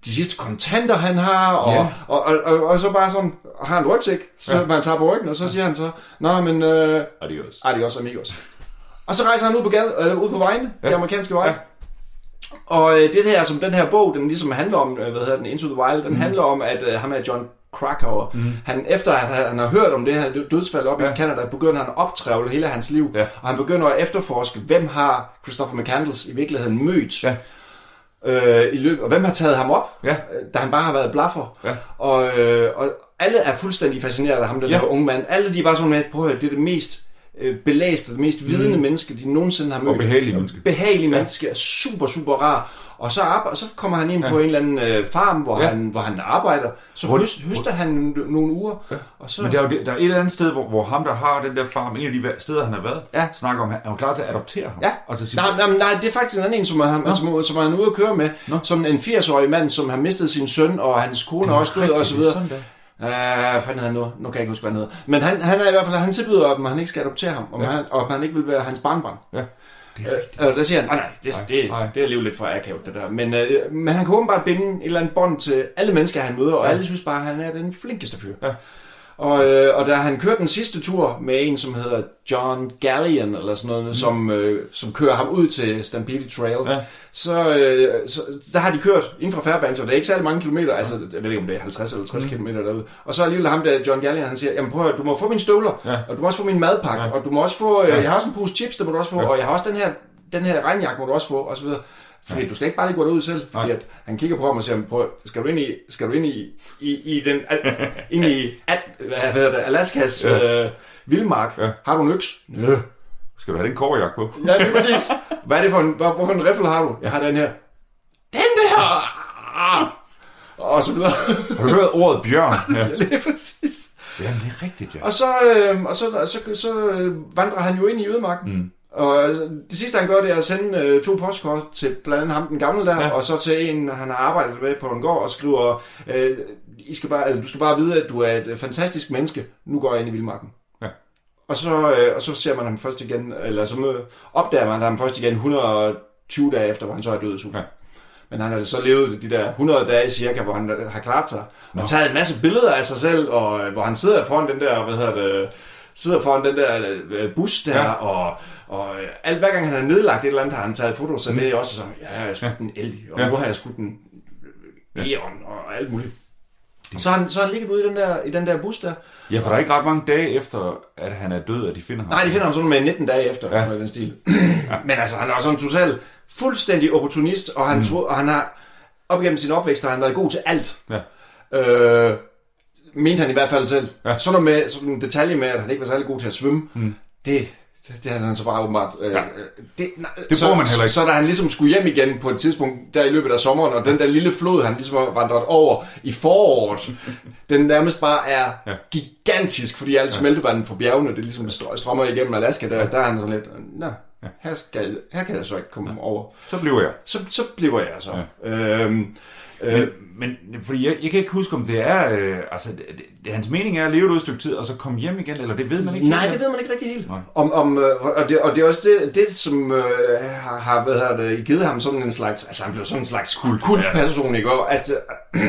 de sidste kontanter, han har, og, Ja. og, og, og, og, så bare sådan, har en rygsæk, så Ja. man tager på ryggen, og så siger han så, Nå, men øh, Adios. adios amigos. Og så rejser han ud på, gade, eller ud på vejene, ja. de amerikanske veje. Ja. Og øh, det her, som den her bog, den ligesom handler om, øh, hvad hedder den, Into the Wild, den mm. handler om, at øh, ham er John Krakauer, mm. han efter at han har hørt om det her dødsfald op ja. I Canada, begynder han at optrævle hele hans liv, Ja. og han begynder at efterforske, hvem har Christopher McCandless i virkeligheden mødt, Ja. Øh, i løbet, og hvem har taget ham op, Ja. øh, da han bare har været blaffer. Ja. Og, øh, og alle er fuldstændig fascineret af ham, den Ja. her unge mand. Alle de er bare sådan med, prøv at høre, det er det mest øh, belæste, det mest vidende mm. menneske, de nogensinde har mødt. Og behagelige menneske. Behagelige Ja. menneske, er super, super rar. Og så, og så kommer han ind Ja. på en eller anden øh, farm, hvor, Ja. han, hvor han arbejder. Så Hvor- høst, høster han n- nogle uger. Ja. Og så, Men der er jo det, der er et eller andet sted, hvor, hvor ham, der har den der farm, en af de steder, han har været, Ja. snakker om, at han er jo klar til at adoptere ham. Ja. Altså, sige, Nej, nej, nej, det er faktisk en anden en, som er, som, som er han ude at køre med. Nå. Som en 80-årig mand, som har mistet sin søn, og hans kone er også død, og så videre. Der. Uh, fanden han nu? Nu kan jeg ikke huske, hvad han hedder. Men han, han er i hvert fald, han tilbyder, om han ikke skal adoptere ham, om Ja. han, og om han ikke vil være hans barnbarn. Ja. Det er Øh, og der siger han, nej, nej, det, Nej, det, nej. det er alligevel lidt for akavet, det der. Men, øh, men han kan åbenbart binde et eller andet bånd til alle mennesker, han møder, og Ja. alle synes bare, at han er den flinkeste fyr. Ja. Og, øh, og da han kørte den sidste tur med en, som hedder John Gallion, eller sådan noget, mm. som, øh, som kører ham ud til Stampede Trail, Ja. så, øh, så der har de kørt inden fra Fairbanks, og det er ikke særlig mange kilometer, altså jeg ved ikke om det er 50 eller 60 mm. kilometer derude. Og så alligevel ham der, John Gallion, han siger, jamen prøv at du må få mine støvler, Ja. og du må også få min madpakke, Ja. og du må også få, øh, Ja. jeg har også en pose chips, der må du også få, Ja. og jeg har også den her, den her regnjakke må du også få, og så videre. Fordi du skal ikke bare lige gå derud selv, fordi Nej. at han kigger på ham og siger, prøv, skal du ind i, skal du ind i, i, i den, ind i, at, hvad hedder det, Alaskas Ja. øh, vildmark, Ja. har du en øks? Nø. Skal du have den kårjagt på? Ja, lige præcis. Hvad er det for en, hvad, hvorfor en riffel har du? Jeg har den her. Den der! Og så videre. Har du hørt ordet bjørn? Ja, lige præcis. ja det er rigtigt, ja. Og så, øh, og så, så, så, så øh, vandrer han jo ind i ødemarken. Mm. Og øh, det sidste han gør, det er at sende øh, to postkort til blandt andet ham, den gamle der, Ja. og så til en, han har arbejdet med på en gård, og skriver, øh, I skal bare, altså, du skal bare vide, at du er et øh, fantastisk menneske. Nu går jeg ind i vildmarken. Ja. Og så, øh, og så ser man ham først igen, eller så mø- opdager man ham først igen 120 dage efter, hvor han så er død i. Ja. Men han har så levet de der 100 dage cirka, hvor han har klaret sig. Nå. Og taget en masse billeder af sig selv, og øh, hvor han sidder foran den der, hvad hedder det, sidder foran den der øh, bus der, Ja. og, og øh, alt, hver gang han har nedlagt et eller andet, har han taget foto, så det er også sådan, ja, jeg har skudt en Elg, og Ja. nu har jeg skudt en Eon, og alt muligt. Så har han, så han ligget ude i den, der, i den der bus der. Ja, for der er ikke ret mange dage efter, at han er død, at de finder ham. Nej, de finder ham sådan med 19 dage efter, ja. sådan den stil. Men altså, han er også en total fuldstændig opportunist, og han, mm. tror, og han har op igennem sin opvækst, har han været god til alt. Ja. Øh, mente han i hvert fald selv. Ja. Sådan noget med, sådan en detalje med, at han ikke var særlig god til at svømme, mm. det, det, det havde han så bare åbenbart. Øh, Ja. det, nej, Det så, man heller ikke. Så da han ligesom skulle hjem igen på et tidspunkt, der i løbet af sommeren, og den der lille flod, han ligesom vandret over i foråret, den nærmest bare er Ja. ja. gigantisk, fordi alt smeltevand fra bjergene, det ligesom strø- strømmer igennem Alaska, der, der er han sådan lidt, nå, her, skal, her kan jeg så ikke komme over. Så bliver jeg. Så, så bliver jeg så. Ja. Øhm, øh, Men, fordi jeg, jeg kan ikke huske, om det er... Øh, altså, det, det, hans mening er at leve et stykke tid, og så komme hjem igen, eller det ved man ikke Nej, helt. det ved man ikke rigtig helt. Nej. Om, om, øh, og, det, og det er også det, det som øh, har, har hvad hedder det, givet ham sådan en slags, altså han blev sådan en slags kult, kult ja. person, ikke? Og, altså,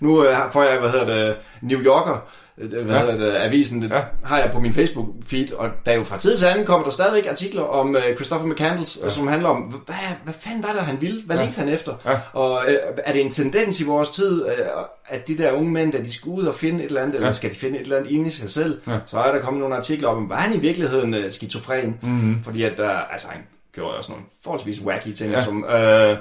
nu øh, får jeg, hvad hedder det, New Yorker, øh, hvad Ja. hedder det, avisen, det Ja. har jeg på min Facebook-feed, og der er jo fra tid til anden kommer der stadigvæk artikler om øh, Christopher McCandles, ja. som handler om, hvad, hvad fanden var det, han ville? Hvad Ja. ledte han efter? Ja. Og øh, er det en tendens i vores tid, øh, at de der unge mænd, der de skal ud og finde et eller andet, eller Ja. skal de finde et eller andet inde i sig selv, Ja. så er der kommet nogle artikler om, var han i virkeligheden øh, skizofren? Mm-hmm. Fordi at der, altså han gjorde også nogle forholdsvis wacky ting, ja. som, øh,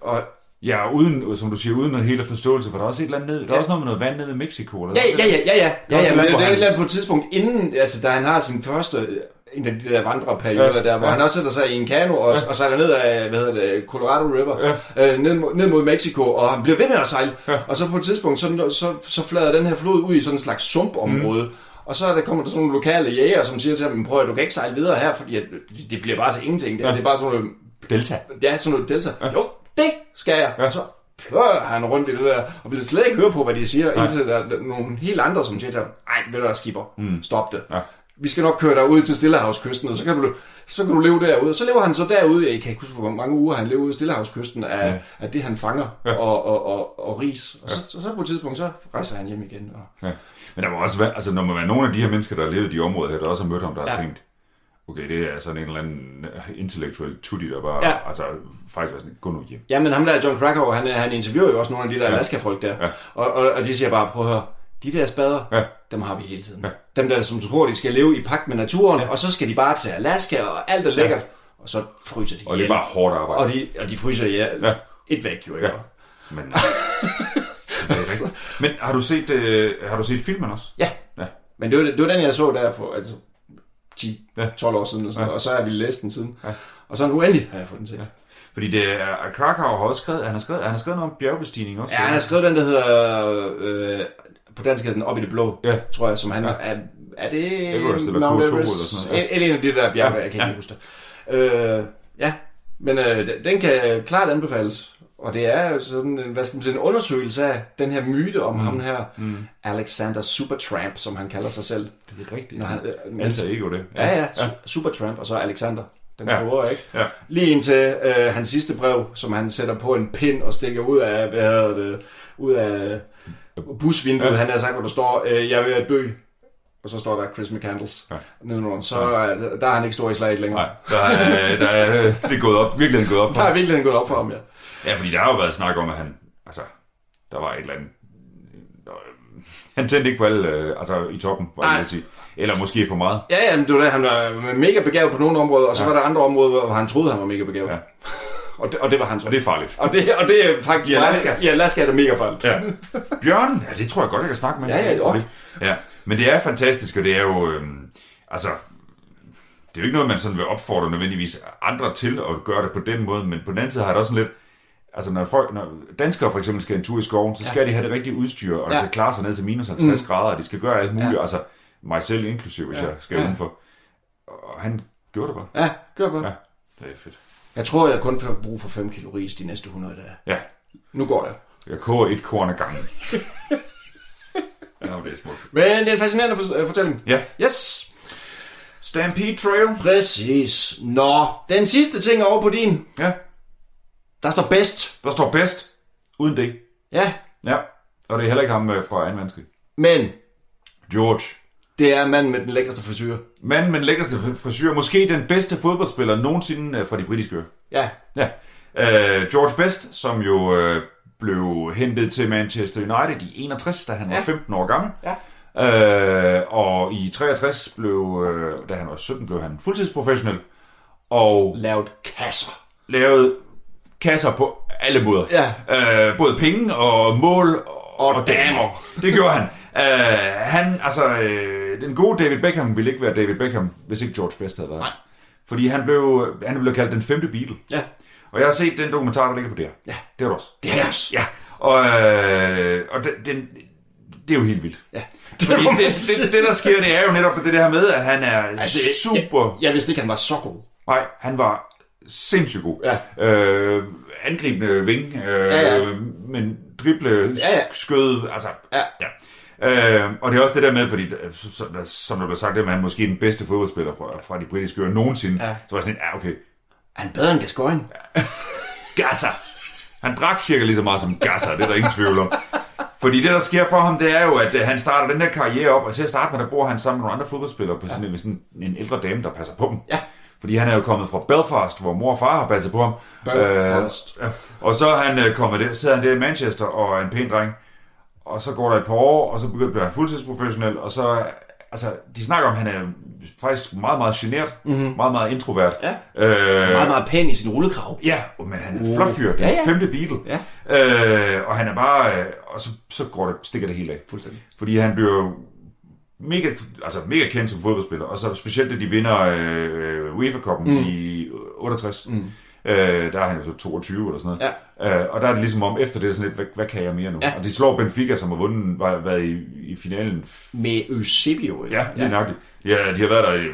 og Ja, uden, som du siger, uden en helt forståelse, for der er også et eller andet ned, der er Ja. også noget med noget vand nede ved Mexico. Eller Ja, ja, ja, ja, ja, ja, ja, men det, er et eller andet på et tidspunkt inden, altså da han har sin første, øh, en af de der vandreperioder Ja, ja, der, hvor ja. ja. han også sætter sig i en kano og, ja. og sejler ned af, hvad hedder det, Colorado River, Ja. øh, ned, mod- ned mod Mexico, og han bliver ved med at sejle, Ja. ja. og så på et tidspunkt, så, så, så flader den her flod ud i sådan en slags sumpområde, mm. Og så er der kommer der sådan nogle lokale jæger, som siger til ham, prøv at du kan ikke sejle videre her, fordi at det bliver bare til ingenting. Det, Ja. ja. det er bare sådan noget, Delta. det er sådan noget delta. Ja. Jo, det skal jeg. Ja. Ja. Og så pløjer han rundt i det der, og vil slet ikke høre på, hvad de siger, Nej. indtil der, er nogle helt andre, som siger til ham, ej, ved du hvad, skipper, mm. stop det. Ja. Vi skal nok køre dig ud til Stillehavskysten, og så kan du, så kan du leve derude. Så lever han så derude, jeg kan ikke huske, hvor mange uger han lever ude i Stillehavskysten af, Ja. ja. af det, han fanger, Ja. ja. og, og, og, og ris. Og så, så, så på et tidspunkt, så rejser han hjem igen. Og, Ja. Men der må også være, altså når man er nogle af de her mennesker, der har levet i de områder her, der også har mødt ham, der har Ja. tænkt, okay, det er sådan en eller anden intellektuel tutti, der bare, Ja. altså faktisk var sådan, gå nu hjem. Ja, men ham der, John Krakauer, han, han interviewer jo også nogle af de der Ja. Alaska-folk der. Ja. Og, og, og de siger bare, prøv at høre, de der spader, Ja. dem har vi hele tiden. Ja. Dem der, som tror, de skal leve i pagt med naturen, ja. og så skal de bare til Alaska, og alt er lækkert, og så fryser de Og det er bare hårdt arbejde. og, de, og de fryser ihjel. Ja. Ja. Et væk jo, ikke? Ja. Men, rigtigt. Men har du set, øh, har du set filmen også? Ja. Ja. Men det var, det var den, jeg så der for altså, 10-12 Ja. år siden, eller sådan, Ja. ja. og så har vi læst den siden. Ja. Ja. Og så nu endelig har jeg fået den set. Ja, Fordi det er, Krakauer har også skrevet, han har skrevet, han har skrevet noget om bjergbestigning også. ja han har skrevet den, der hedder, øh, på dansk hedder den Op i det blå, Ja. tror jeg, som han Ja. er, er det Everest eller Mount K2 eller Everest? sådan noget, ja. Eller en af de der bjerge, Ja. jeg kan Ja. ikke huske det. Øh, ja, men øh, den kan klart anbefales. Og det er jo sådan en, hvad skal man sige, en undersøgelse af den her myte om mm. ham her, mm. Alexander Supertramp, som han kalder sig selv. Det er rigtigt. Når han, øh, Alter ego det. Ja, ja, ja. Supertramp, og så Alexander, den Ja. store, ikke? Ja. Lige indtil øh, hans sidste brev, som han sætter på en pind og stikker ud af, hvad hedder det, ud af busvinduet. Ja. Ja. Han har sagt, hvor der står, øh, jeg at dø. Og så står der Chris McCandles Ja. ja. nedenunder. Så øh, der er han ikke stor i slaget længere. Nej, der er, der er, det er gået op, virkelig gået op for Der er ham. virkelig gået op for ham, ja. Ja, fordi der har jo været snak om, at han, altså, der var et eller andet, der, han tændte ikke på alle, øh, altså i toppen, var jeg sige. Eller måske for meget. Ja, ja, men det var det, han var mega begavet på nogle områder, og så Ja. var der andre områder, hvor han troede, han var mega begavet. Ja. Og, det, og det var han så. Og det er farligt. Og det, og det er faktisk I Alaska? I Alaska er det mega farligt. Ja. Bjørn, ja, det tror jeg godt, jeg kan snakke med. Ja, ja, jo. ja. Men det er fantastisk, og det er jo, øhm, altså, det er jo ikke noget, man sådan vil opfordre nødvendigvis andre til at gøre det på den måde, men på den anden side har det også sådan lidt, altså når, folk, når danskere for eksempel skal en tur i skoven, så skal ja. de have det rigtige udstyr, og ja. Det klare sig ned til minus 50 mm. grader, og de skal gøre alt muligt, ja. Altså mig selv inklusiv, hvis ja. Jeg skal Ja. udenfor. Og han gjorde det bare. Ja, gør godt. Ja. Ja. Det er fedt. Jeg tror, jeg kun får brug for 5 kilo ris de næste 100 dage. Ja, Nu går jeg. jeg koger et korn ad gangen. ja, det er smukt. Men det er en fascinerende øh, fortælling. Ja. Yes, Stampede Trail. præcis. Nå, den sidste ting over på din. Ja, Der står bedst. der står bedst, uden det. Ja, Ja, og det er heller ikke ham øh, fra 2. verdenskrig. men George Det er manden med den lækreste frisyr. Manden med den lækkerste frisyr. Måske den bedste fodboldspiller nogensinde øh, fra de britiske øer. Ja, Ja. Øh, George Best, som jo øh, blev hentet til Manchester United i 61, da han var Ja. 15 år gammel. Ja. Øh, og i 63, blev, øh, da han var 17, blev han fuldtidsprofessionel. Og lavet kasser. lavede kasser på alle måder. Ja. Øh, både penge og mål og, Og damer. Det gjorde han. Øh, han, altså, øh, den gode David Beckham ville ikke være David Beckham, hvis ikke George Best havde været. Nej. Fordi han blev, han blev kaldt den femte Beatle. Ja. Og jeg har set den dokumentar, der ligger på det her. Ja. Det har du også. Det er også. Ja. Og, øh, og den, den, det er jo helt vildt. Ja. Fordi må man det, det, det, der sker, det er jo netop det der med, at han er altså, super... Jeg, jeg vidste ikke, han var så god. Nej, han var sindssygt god. Ja. Øh, angribende ving, øh, Ja, ja. men drible, Ja, ja. skød, altså... Ja. ja. Øh, og det er også det der med, fordi øh, som, som der blev sagt, det at han måske er den bedste fodboldspiller fra, fra de britiske øer nogensinde. Ja. Så var jeg sådan ja, okay, Er han bedre end Gascoigne? Gasser. Han drak cirka lige så meget som Gasser, det er der ingen tvivl om. Fordi det, der sker for ham, det er jo, at øh, han starter den her karriere op, og til at starte med, der bor han sammen med nogle andre fodboldspillere på sådan, en, sådan en ældre dame, der passer på dem. Ja. Fordi han er jo kommet fra Belfast, hvor mor og far har passet på ham. Belfast. Øh, og så er han øh, kommet der, sidder han der i Manchester og er en pæn dreng. Og så går der et par år, og så begynder bliver han fuldtidsprofessionel, og så, altså, de snakker om, at han er faktisk meget, meget genert, mm-hmm. meget, meget introvert. Ja. Øh, Meget, meget pæn i sin rullekrav. Ja, men han er en flot fyr. Den Ja, ja. femte Beatle. Ja. Øh, og han er bare... Øh, og så, så går det, stikker det helt af. Fuldstændig. Fordi han bliver mega, altså mega kendt som fodboldspiller. Og så specielt, da de vinder øh, UEFA-koppen mm. i 68. Mm. Øh, der er han jo så 22 eller sådan noget. Ja. Øh, og der er det ligesom om, efter det er sådan lidt, hvad, hvad kan jeg mere nu? Ja. Og de slår Benfica, som har vundet, var, været i, i finalen. Med Eusebio. Ja, lige ja. nøjagtigt. Ja, de har været der,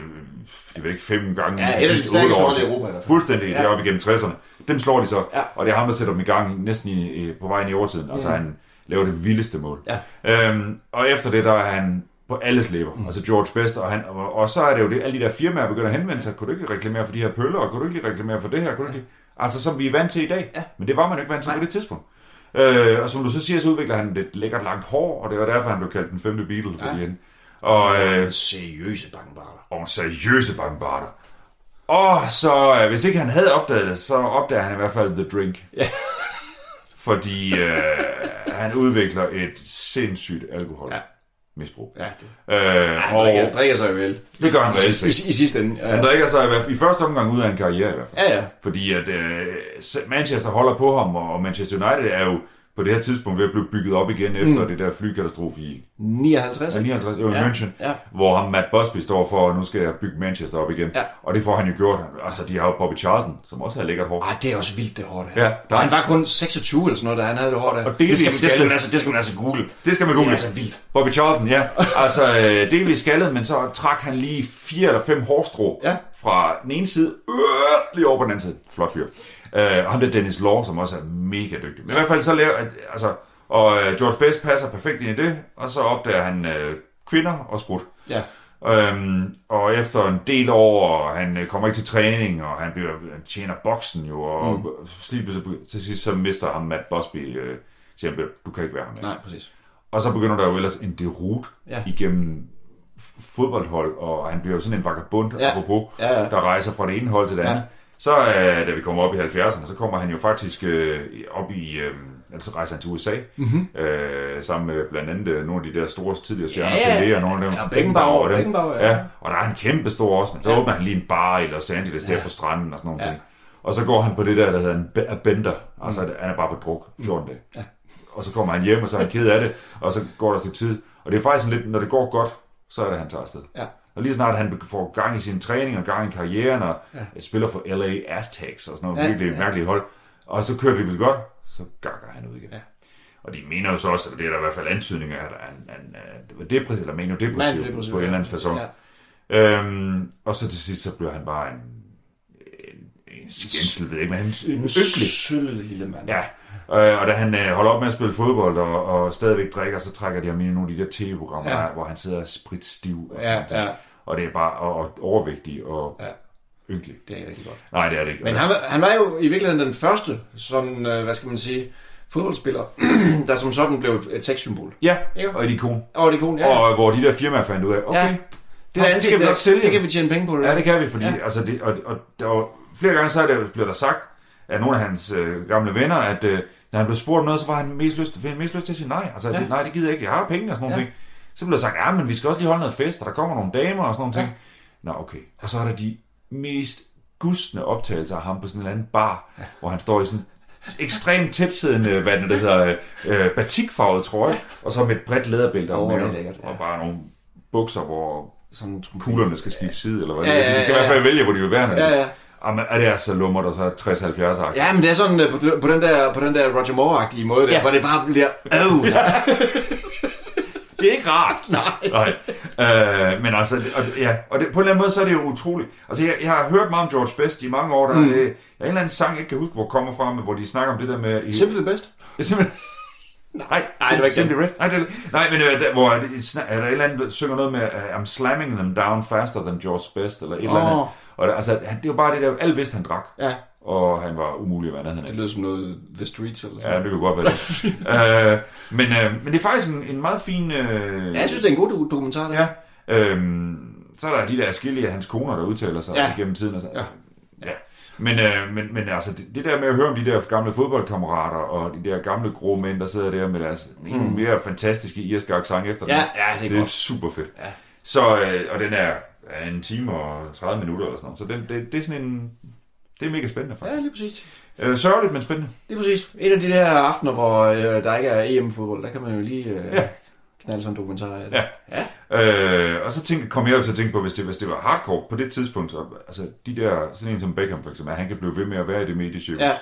de ved ikke, fem gange Ja, de sidste otte år. i Europa i hvert fald. Fuldstændig, ja. Deroppe igennem 60'erne. Dem slår de så, Ja. og det er ham, der sætter dem i gang næsten i, på vejen i overtiden. Altså han laver det vildeste mål. Ja. Øhm, og efter det, der er han på alles læber. Mm. Altså George Best, og, han, og, og så er det jo det, alle de der firmaer begynder at henvende sig. Kunne du ikke reklamere for de her pøller, og kunne du ikke lige reklamere for det her? Kunne du ikke? Altså som vi er vant til i dag. Ja. Men det var man jo ikke vant til Nej. på det tidspunkt. Øh, og som du så siger, så udvikler han et lækkert langt hår, og det var derfor, han blev kaldt den femte Beatle. Fordi Ja. han, og, øh, Seriøse bakkenbarter. og seriøse bankbarter. Og så, øh, hvis ikke han havde opdaget det, så opdager han i hvert fald The Drink. Ja. Fordi øh, han udvikler et sindssygt alkohol. Ja. Misbrug. Ja, det. Øh, Han og drikker, drikker sig vel. det gør han I, reelt i, set. I sidste ende. Ja, Han drikker sig i, hvert fald, i første omgang ud af en karriere i hvert fald. ja. ja. Fordi at øh, Manchester holder på ham, og Manchester United er jo på det her tidspunkt ved at blive bygget op igen efter mm. det der flykatastrofe i 59. Ja, 59, jo, Ja, München, ja. hvor ham Matt Busby står for, at nu skal jeg bygge Manchester op igen. Ja. Og det får han jo gjort. Altså, de har jo Bobby Charlton, som også har lækkert hår. Ej, det er også vildt, det hår der. Ja, der er- han var kun 26 eller sådan noget, da han havde det hår der. Og det det, skal, er det, skal man altså, det skal man altså google. Det skal man Det er google. altså vildt. Bobby Charlton, ja. Altså, øh, delvis skaldet, men så trak han lige fire eller fem hårstrå Ja. fra den ene side, øh, lige over på den anden side. Flot fyr. Øh, og ham der Dennis Law, som også er mega dygtig. Men i hvert fald så laver, altså, og øh, George Best passer perfekt ind i det, og så opdager han øh, kvinder og sprut. Ja. Øhm, og efter en del år, og han øh, kommer ikke til træning, og han, bliver, han tjener boksen jo, og mm. til, til sidst så mister ham Matt Busby, øh, siger han, du kan ikke være ham. Nej, præcis. Og så begynder der jo ellers en derut Ja. igennem fodboldhold, og han bliver jo sådan en vagabond, Ja. apropos, Ja, ja. der rejser fra det ene hold til det andet. Ja. Så øh, da vi kommer op i 70'erne, så kommer han jo faktisk øh, op i, øh, altså rejser han til USA, mm-hmm. øh, sammen med blandt andet øh, nogle af de der store tidligere stjerner, Ja, ja. Og nogle af dem. Ja, Beckenbauer, og dem. Beckenbauer, ja. ja. Og der er en kæmpe stor også, men så Ja. åbner han lige en bar i Los Angeles der Ja. på stranden og sådan nogle Ja. ting. Og så går han på det der, der hedder en bender, altså han er bare på druk 14 dage. Ja. Og så kommer han hjem, og så er han ked af det, og så går der et stykke tid. Og det er faktisk sådan lidt, når det går godt, så er det, han tager afsted. Ja. Og lige snart han får gang i sin træning og gang i karrieren, og ja. spiller for LA Aztecs og sådan noget Ja, virkelig ja. mærkeligt hold, og så kører det lige godt, så gakker han ud igen. Ja. Og de mener jo så også, at det er der i hvert fald antydninger af, at han, han, han var depressiv, eller maniodepressiv Maniodepressiv, på en eller anden façon. Ja. Øhm, og så til sidst, så bliver han bare en, en, en skændsel, ved jeg ikke, men han en En ynkelig. lille mand. Ja, øh, og da han øh, holder op med at spille fodbold og, og stadigvæk drikker, så trækker de ham ind i nogle af de der tv-programmer, Ja. ja. hvor han sidder spritstiv og Ja, sådan noget. ja. Og det er bare og, og overvægtig og Ja. ja. ynkelig. Det er rigtig godt. Nej, det er det ikke. Men han, han var jo i virkeligheden den første, sådan, øh, hvad skal man sige, fodboldspiller, der som sådan blev et sexsymbol. Ja, Ikke? og et ikon. Og det kunne, ja. Ja. Og hvor de der firmaer fandt ud af, okay, Ja. ja. det, ham er skal vi nok sælge. det kan vi tjene penge på. Ja, det kan vi, fordi Ja. ja. altså det, og, og der var, flere gange så er det, bliver der sagt af nogle af hans øh, gamle venner, at øh, når han blev spurgt om noget, så var han mest lyst, til, mest lyst til at sige nej. Altså, Ja. ja. det, nej, det gider jeg ikke, jeg har penge og sådan nogle Ja. ja. ting. Så blev der sagt, ja, men vi skal også lige holde noget fest, og der kommer nogle damer og sådan nogle ting. Nå, okay. Og så er der de mest gustne optagelser af ham på sådan en eller anden bar, ja. hvor han står i sådan ekstremt tætsiddende, hvad det hedder, øh, batikfarvet trøje, og så med et bredt læderbælte om det er lækkert, ja. og bare nogle bukser, hvor Sådan kuglerne skal skifte side, eller hvad Ja, det er. Så ja, de skal i ja, hvert fald vælge, hvor de vil være. Ja, ja. Jamen, er det er så lummer, der så er 60-70 år. Ja, men det er sådan øh, på, på, den der, på den der Roger Moore-agtige måde, der, ja. Hvor det bare bliver... Øh, ja. Det er ikke rart. Nej. Nej. Øh, men altså, og, ja, og det, på en eller anden måde, så er det jo utroligt. Altså, jeg, jeg har hørt meget om George Best i mange år. Der mm. er, det, jeg har en eller anden sang, jeg ikke kan huske, hvor kommer fra, men hvor de snakker om det der med... I, Simply the best. Ja, simpelthen. Nej, Nej, det var ikke Simply Red. Nej, det, nej, men øh, der, hvor er, det, er der et eller andet, der synger noget med, uh, I'm slamming them down faster than George Best, eller et eller andet. Og der, altså, han, det var bare det der, alle vidste, han drak, Ja, og han var umulig at være nærheden af. det lyder som noget The Streets eller sådan Ja, det kan godt være det. øh, men, øh, men det er faktisk en, en meget fin... Øh, Ja, jeg synes, det er en god do- dokumentar, der. Ja. Øhm, så er der de der skille af hans koner, der udtaler sig Ja. igennem tiden. Og så, Ja. ja. Men, øh, men, men altså, det, det der med at høre om de der gamle fodboldkammerater, og de der gamle grå mænd, der sidder der med deres mm. en mere fantastiske irske accent efter Ja, dem, ja, det er det er godt. super fedt. Ja. Så, øh, og den er, en time og 30 minutter eller sådan noget. Så den, det, det er sådan en... Det er mega spændende, Ja, faktisk. lige præcis. Øh, sørgeligt, men spændende. Det er præcis. En af de der aftener, hvor øh, der ikke er EM-fodbold, der kan man jo lige øh, ja. Ja. knalde sådan en dokumentar det. Ja. ja. Øh, og så tænkte, kom jeg jo til at tænke på, hvis det, hvis det var hardcore på det tidspunkt, så, altså de der, sådan en som Beckham for eksempel, at han kan blive ved med at være i det mediecirkus. Ja.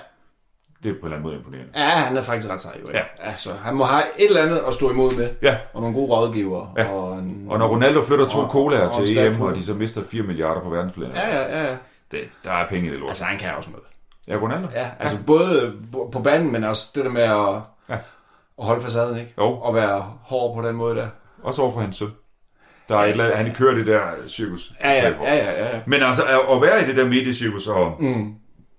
Det er på en eller anden måde imponerende. Ja, han er faktisk ret sej, jo. Ja. Ja. ja. så han må have et eller andet at stå imod med, Ja, og nogle gode rådgiver. Ja. Og, en, og når Ronaldo flytter to Og- colaer og til EM, fod. og de så mister 4 milliarder på verdensplan, Ja, ja, ja, ja. det, der er penge i det lort. Altså, han kan også noget. Ja, Ronaldo? Ja, altså ja. både på banen, men også det der med at, ja. At holde facaden, ikke? Jo. Og være hård på den måde der. Også over for hans søn. Der er et eller andet, han kører det der cirkus. Ja, ja, ja, ja, ja. Men altså, at, at være i det der mediecirkus, og Mm.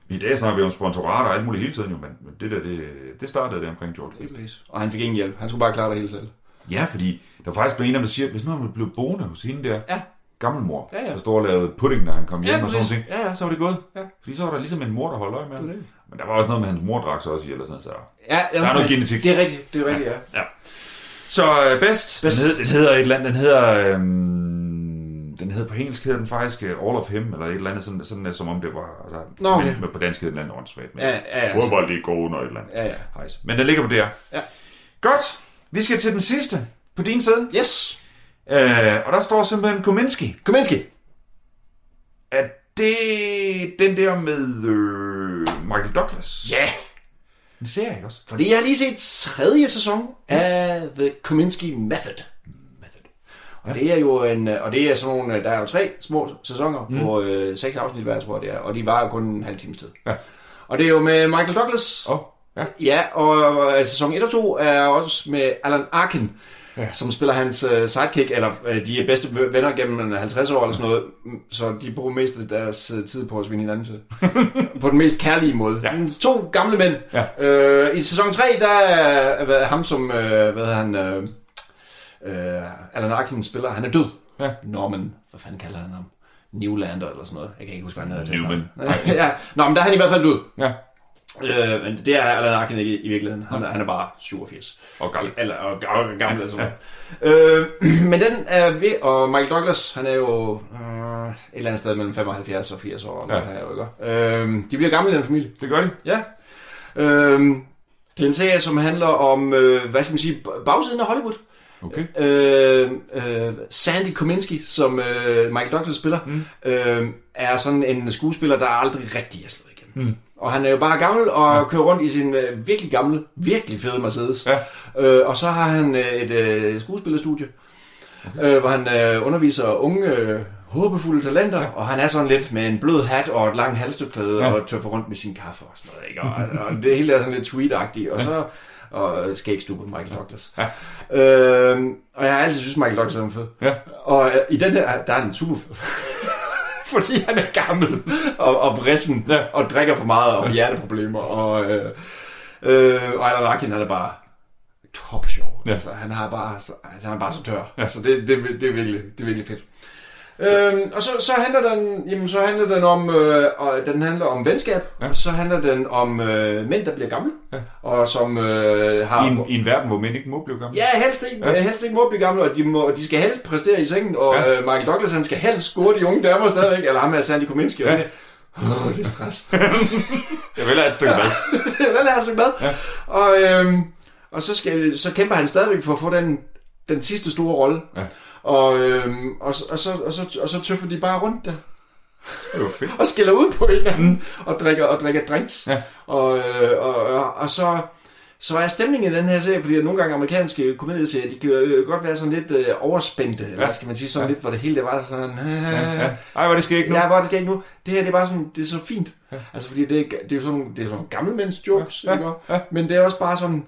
I dag snakker vi om sponsorater og alt muligt hele tiden jo, men det der, det, det startede der omkring George. Præcis. Og han fik ingen hjælp. Han skulle bare klare det hele selv. Ja, fordi der var faktisk en af dem, der siger, at hvis nu han blev boende hos hende der, Ja. gammelmor, Ja, ja. der står og lavede pudding, når han kom hjem Ja, og sådan noget, Ja, ja. så var det gået. Ja. Fordi så var der ligesom en mor, der holdt øje med ham. Det det. Men der var også noget med, at hans mor drak sig også i, eller sådan så. Ja, jamen, Der er noget genetik. Det er rigtigt, det er rigtigt, ja. Så øh, bedst, Bedst. Den, hed, den hedder et eller andet, den hedder, øhm, den hedder på engelsk hedder den faktisk øh, All of Him, eller et eller andet, sådan, sådan øh, som om det var, altså, Nå, okay. men, på dansk hedder den andet åndssvagt, men Ja, ja, ja. fodbold i gode og et eller andet. Ja, ja. Hejs. Men den ligger på der. Ja. Godt, vi skal til den sidste på din side, Yes. øh, og der står simpelthen Kominski. Kominski. Er det den der med øh, Michael Douglas? Ja. Den ser jeg også. Fordi jeg har lige set tredje sæson af The Kominsky Method. Method. Og det er jo en, og det er sådan nogle, der er jo tre små sæsoner mm. på øh, seks afsnit hver, tror jeg det er, og de var jo kun en halv time sted. Ja. Og det er jo med Michael Douglas. Oh, ja. Ja, og øh, sæson 1 og 2 er også med Alan Arkin, ja. som spiller hans øh, sidekick, eller øh, de er bedste venner gennem 50 år eller sådan noget, Mm, så de bruger mest af deres øh, tid på at svinde hinanden til. på den mest kærlige måde. Ja. Mm, To gamle mænd. Ja. Øh, I sæson 3, der er hvad, ham som, øh, hvad hedder han, øh, øh, Alan Arkin spiller, han er død. Ja. Norman, hvad fanden kalder han ham? Newlander eller sådan noget. Jeg kan ikke huske, hvad han hedder. til Newman. ja. Nå, men der er han i hvert fald død. Ja. Øh, men det er Alan Arkin ikke i, i virkeligheden. Han er, han er bare 87. Og gammel. Eller og, og gammel eller sådan noget. Øh, men den er ved, og Michael Douglas, han er jo øh, et eller andet sted mellem 75 og 80 år. Ja. Ja. Her, jo, ikke? Øh, de bliver gamle i den familie. Det gør de. Ja. Øh, det er en serie, som handler om, øh, hvad skal man sige, bagsiden af Hollywood. Okay. Øh, øh, Sandy Kominsky, som øh, Michael Douglas spiller, mm. øh, er sådan en skuespiller, der aldrig rigtig er slået igennem. Mm. Og han er jo bare gammel og ja. kører rundt i sin øh, virkelig gamle, virkelig fede Mercedes. Ja. Øh, og så har han øh, et øh, skuespillerstudie, okay. øh, hvor han øh, underviser unge, øh, håbefulde talenter, ja. og han er sådan lidt med en blød hat og et langt halstørklæde Ja. ja. og tøffer rundt med sin kaffe og sådan noget. Ikke? Og, og det hele er sådan lidt sweet-agtigt. Og så og skægstube Michael Douglas. Ja. Øh, og jeg har altid synes Michael Douglas er fed. Ja. Og øh, i den her, der er han super fed. Fordi han er gammel og, og vrissen Ja. og drikker for meget og hjerteproblemer. Og, øh, Øh, og Alan Arkin, han er bare top sjov. Ja. Altså, han, har bare, så- altså, han er bare så tør. Ja. Altså, det, det, det, er virkelig, det er virkelig fedt. Øhm, og så, så handler den, jamen, så handler den om, øh, og den handler om venskab, Ja. og så handler den om øh, mænd, der bliver gamle, Ja. og som øh, har... I en, I en verden, hvor mænd ikke må blive gamle. Ja, helst ikke, Ja. helst ikke må blive gamle, og de, må, de skal helst præstere i sengen, og Ja. øh, Michael Douglas, han skal helst score de unge damer stadigvæk, eller ham med Sandy Kominski, Ja. det, oh, det er stress. Jeg vil have et stykke mad. den er altså med. Ja. Ja. Og, øhm, og så, skal, så kæmper han stadigvæk for at få den, den sidste store rolle. Ja. Og, øhm, og, og, så, og, så, og så tøffer de bare rundt der. Det var fedt. Og skiller ud på hinanden. Mm. Og drikker, og drikker drinks. Ja. Og, øh, og, og, og så... Så er stemningen i den her serie, fordi nogle gange amerikanske komedieserier, de kan jo godt være sådan lidt øh, overspændte, Ja. hvad skal man sige, sådan Ja. lidt, hvor det hele det var sådan, Ja, ja. Ej, hvor det skal ikke nu. Ja, hvor det skal ikke nu. Det her, det er bare sådan, det er så fint. Ja. Altså, fordi det er, det er jo sådan, det er sådan gammelmænds jokes, ja. ja, ikke? ja. Men det er også bare sådan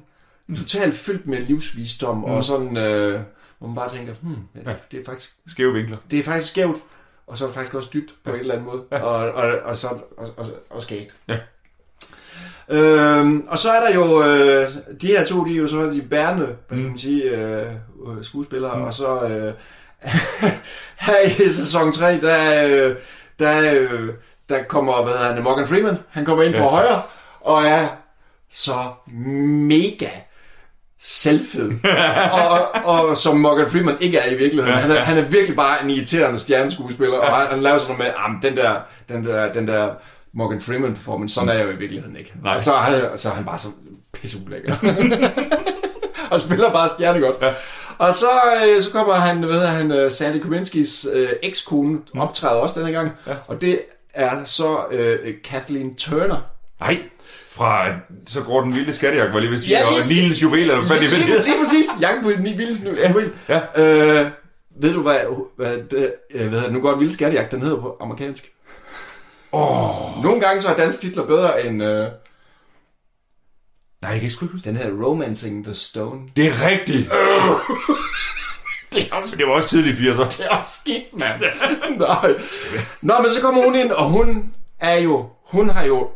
totalt fyldt med livsvisdom, mm. og sådan, øh, hvor man bare tænker, hmm, ja, det, det, er faktisk, Skæve vinkler. det er faktisk skævt, og så er det faktisk også dybt på ja. en eller anden måde, Ja. ja. og, og, og, så, og, og, og skægt. Ja. Øhm, og så er der jo, øh, de her to, de er jo så de bærende, hvad skal man sige, øh, øh, skuespillere, mm. og så øh, her i sæson 3, der, øh, der, øh, der kommer, hvad hedder han, Morgan Freeman, han kommer ind fra Yes. højre, og er så mega selvfed. og, og, og som Morgan Freeman ikke er i virkeligheden. Han er, han er virkelig bare en irriterende stjerneskuespiller, og han, han laver sådan noget med, ah, den der, den der, den der Morgan Freeman performance, sådan er jeg jo i virkeligheden ikke. Nej. Og så er, han, så er han bare så pisseulækker. og spiller bare stjerne godt. Ja. Og så, øh, så kommer han, hedder han, øh, Sandy Kominskis øh, ekskone, optræder også denne gang. Ja. Og det er så øh, Kathleen Turner. Nej, fra så går den vilde skattejagt, var lige ved at sige, Ja, lige- og Niels juvel, eller hvad det lige, lige, præcis. Jagten på den vilde nu. Ja, Ja. Øh, ved du, hvad, hvad, det, øh, hvad hedder nu går den vilde skattejagt, den hedder på amerikansk. Åh, Nogle gange så er dansk titler bedre end, øh, nej, jeg kan ikke huske den her Romancing the Stone. Det er rigtigt. Det er også, Det var også tidligt i 80'er. det er også skidt, mand. Nej. Nå, men så kommer hun ind, og hun er jo, hun har jo,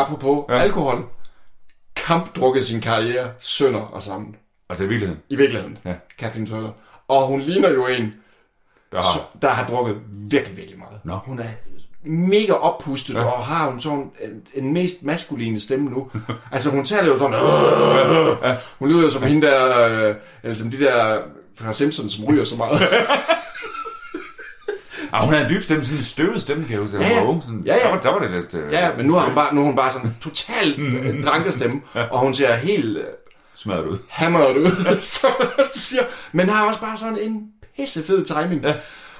apropos Ja. ja. alkohol, kampdrukket sin karriere sønder og sammen. Altså i virkeligheden, I virkeligheden. Ja. Kathleen Turner. Og hun ligner jo en, der har... så, der har drukket virkelig, virkelig meget. Nå. Hun er mega oppustet, Ja. ja. og har hun sådan en, en mest maskuline stemme nu. altså hun taler jo sådan, øh, hun lyder jo som hende der, øh, eller som de der fra Simpsons, som ryger så meget. Ah, hun har en dyb stemme, sådan en støvet stemme, kan jeg huske, da hun Ja, ja. var ung. Sådan, Ja, ja. Der, var, der var det lidt... Øh, ja, men nu, har hun bare, nu er hun bare sådan totalt øh, drankerstemme, og hun ser helt øh, Smadret ud. hammeret ud, som man siger. Men har også bare sådan en pissefed timing. Ja.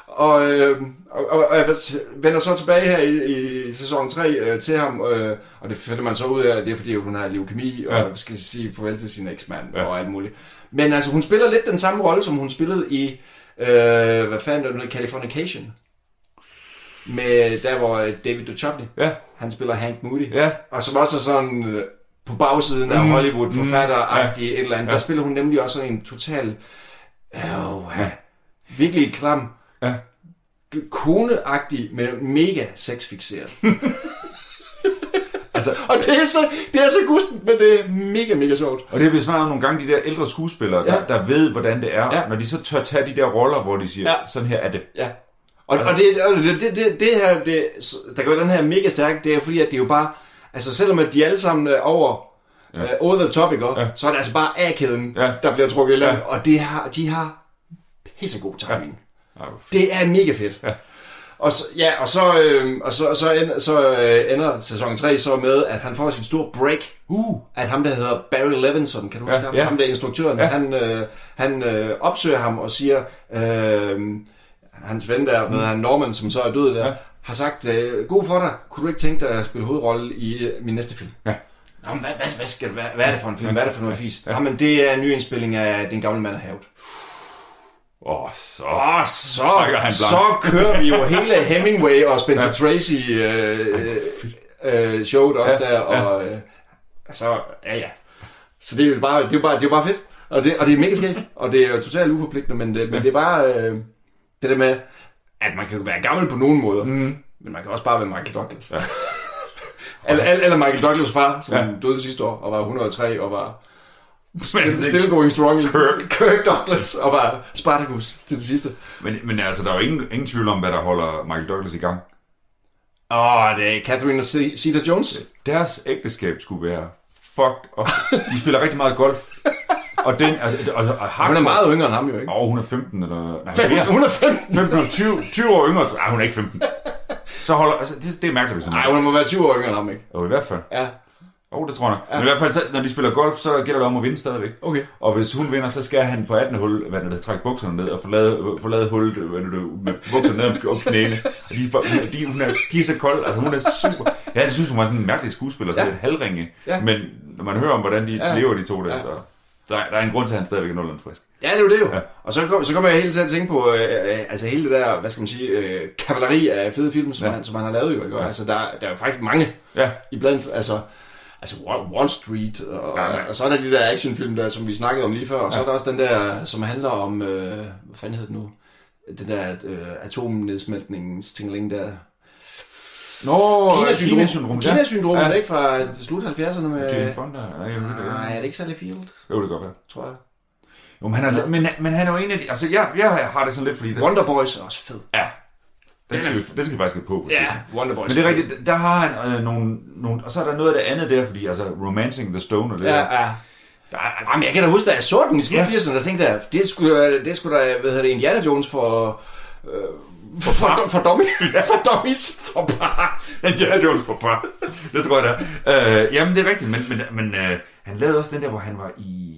Og, øh, og, og, og jeg vender så tilbage her i, i sæson 3 øh, til ham, øh, og det finder man så ud af, at det er fordi, hun har leukemi, og Ja. skal sige farvel til sin eksmand Ja. og alt muligt. Men altså, hun spiller lidt den samme rolle, som hun spillede i, øh, hvad fanden er det Californication. Med der, hvor øh, David Duchovny, Ja, han spiller Hank Moody. ja. Og som også er sådan øh, på bagsiden af Mm, Hollywood, mm, forfatteragtig et eller andet. ja. Der spiller hun nemlig også en total, øh, ja. virkelig klam, Ja. koneagtig, men mega sexfixeret. Altså, og det er så, det er så gustent, men det er mega, mega sjovt. og det har vi snakket om nogle gange, de der ældre skuespillere, der, Ja. der ved, hvordan det er, Ja. når de så tør tage de der roller, hvor de siger, Ja. sådan her er det. Ja. Og, og, det, det, det, det, her, det, der gør den her mega stærk, det er fordi, at det er jo bare, altså selvom at de alle sammen er over, Ja. ja. uh, over the topic, ja. Ja. så er det altså bare A-kæden, Ja. ja. der bliver trukket i land, Ja. ja. og det har, de har pissegod timing. Ja. Det er mega fedt. Ja. Og så, ja, og så, øh, og så, så, ender, så øh, ender sæson 3 så med, at han får sin store break. Uh, At ham, der hedder Barry Levinson, kan du Ja, huske ham? ja. Ham der er instruktøren, Ja. ja. han, øh, han øh, opsøger ham og siger, øh, hans ven der, mm. han Norman, som så er død der, Ja. har sagt, øh, god for dig, kunne du ikke tænke dig at spille hovedrolle i øh, min næste film? Ja. Nå, men hvad, hvad, hvad, skal, hvad, hvad er det for en film? Hvad er det for noget fisk? Ja. Ja. Jamen, det er en ny indspilling af Den gamle mand af havet. åh, oh, så... Og så, han så kører vi jo hele Hemingway og Spencer ja. Tracy øh, øh, showet også Ja, der, og øh, så, ja ja. Så det er jo bare, det er bare, det er bare fedt, og det, og det er mega skægt, og det er jo totalt uforpligtende, men det, men det er bare øh, det der med, at man kan være gammel på nogen måder, Mm. men man kan også bare være Michael Douglas. Ja. Eller, eller, Michael Douglas' far, som Ja. døde sidste år, og var 103, og var still, still going strong. Kirk. Kirk Douglas, og var Spartacus til det sidste. men, men altså, der er jo ingen, ingen tvivl om, hvad der holder Michael Douglas i gang. Åh, oh, det er Catherine Zeta-Jones. Deres ægteskab skulle være fucked up. De spiller rigtig meget golf. Og den, altså, og, og, og Hun er meget yngre end ham jo, ikke? Åh, hun er 15 eller... Nej, 15, mere. hun er 15. 15 eller 20, 20 år yngre. Nej, hun er ikke 15. Så holder... Altså, det, det er mærkeligt, hvis hun Nej, hun må være 20 år yngre end ham, ikke? Jo, i hvert fald. Ja, Åh, oh, det tror jeg nok. Men i hvert fald, så, når de spiller golf, så gælder det om at vinde stadigvæk. okay. Og hvis hun vinder, så skal han på 18. hul, hvad det, trække bukserne ned og forlade, forlade hullet hvad det, med bukserne ned om, knæene. Og de, er de, hun er, de er så kolde, altså hun er super. Jeg synes, hun var sådan en mærkelig skuespiller, så Ja. ja. et halvringe. Ja. Men når man hører om, hvordan de Ja. ja. lever, de to der, Ja. ja. så der, der er en grund til, at han stadigvæk er nogenlunde frisk. Ja, det er jo det jo. Ja. Og så kommer så kommer jeg hele tiden til at tænke på, øh, øh, altså hele det der, hvad skal man sige, øh, kavaleri af fede film, som, Ja. han, som han har lavet jo, ikke? Og Ja. Altså, der, der er jo faktisk mange Ja, iblandt, altså, altså Wall- Street, og, Ja, ja. og så er der de der actionfilm der, som vi snakkede om lige før, og så Ja. er der også den der, som handler om, øh, hvad fanden hedder det nu, den der øh, atomnedsmeltningens tingling der. Nå, Kina-syndrom. Kina-syndrom. ja. Kina-syndrom, Ja. ja. ikke fra slut 70'erne med... Jane Fonda. Nej, jeg ved det Nej, er ikke. det ikke Sally Field, Jo, det kan godt være. tror jeg. Jo, men han er, men, men han er jo en af de... Altså, jeg, jeg har det sådan lidt, fordi... Det, Wonder Boys er også fed. ja, den skal, vi, den skal vi faktisk have på. på tidspunkt. Wonder Boys. Men det er rigtigt, der har han øh, nogle, nogle... Og så er der noget af det andet der, fordi altså Romancing the Stone og det Ja, der. ja. Der er, Jamen, jeg kan da huske, da jeg så den i slut Ja. 80'erne, der tænkte jeg, det skulle, det skulle da, hvad hedder det, Indiana Jones for... Øh, for, for, for, dummy, for dummies, for bare. Indiana Jones for par. Det tror jeg, det er. Øh, jamen, det er rigtigt, men, men, men øh, han lavede også den der, hvor han var i...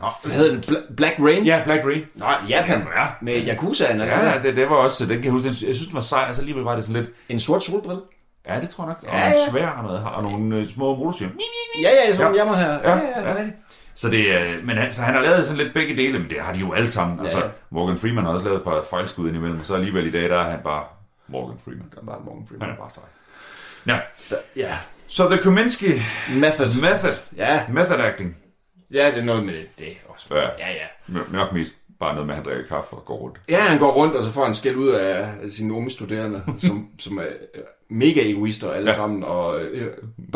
Nå, Hvad hedder den? Bla- Black Rain? Ja, Black Rain. Nå, Japan. Ja. Med Yakuzaen. eller Ja, ja det, det var også, den kan jeg huske, den, jeg synes, den var sej, og så alligevel var det sådan lidt, En sort solbrille. ja, det tror jeg nok, og Ja, ja. svær og noget, og nogle øh, små motorcykler. Ja, ja, sådan Ja. en jammer her. Ja, Ja, ja, ja. Ja. ja. Så det, øh, men han, så han har lavet sådan lidt begge dele, men det har de jo alle sammen. Ja. Altså, Morgan Freeman har også lavet et par fejlskud indimellem, og så alligevel i dag, der er han bare Morgan Freeman. Der er bare Morgan Han Freeman. er bare sej. Ja, Der- Ja. så The Kominsky Method. Method, Ja, method acting, ja, det er noget med det også. Ja. Ja, ja. Nok mest bare noget med, at han drikker kaffe og går rundt. Ja, han går rundt, og så får han skæld ud af sine unge studerende, som, som er mega egoister alle Ja. sammen, og, øh,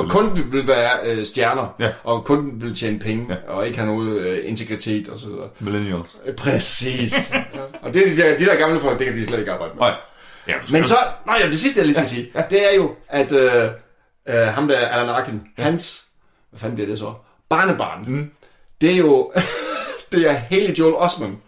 kun vil være øh, stjerner, Ja. og kun vil tjene penge, Ja. og ikke have noget øh, integritet og så videre. Millennials. Øh, Præcis. ja. Og det, er de, der, de der gamle folk, det kan de slet ikke arbejde med. Nej. Ja, Men så, nej, ja, det sidste jeg lige skal ja. sige, det er jo, at øh, øh, ham der, Alan Arkin, ja. hans, hvad fanden bliver det så? Barnebarn. Mm. Det er jo, det er hele Joel Osment.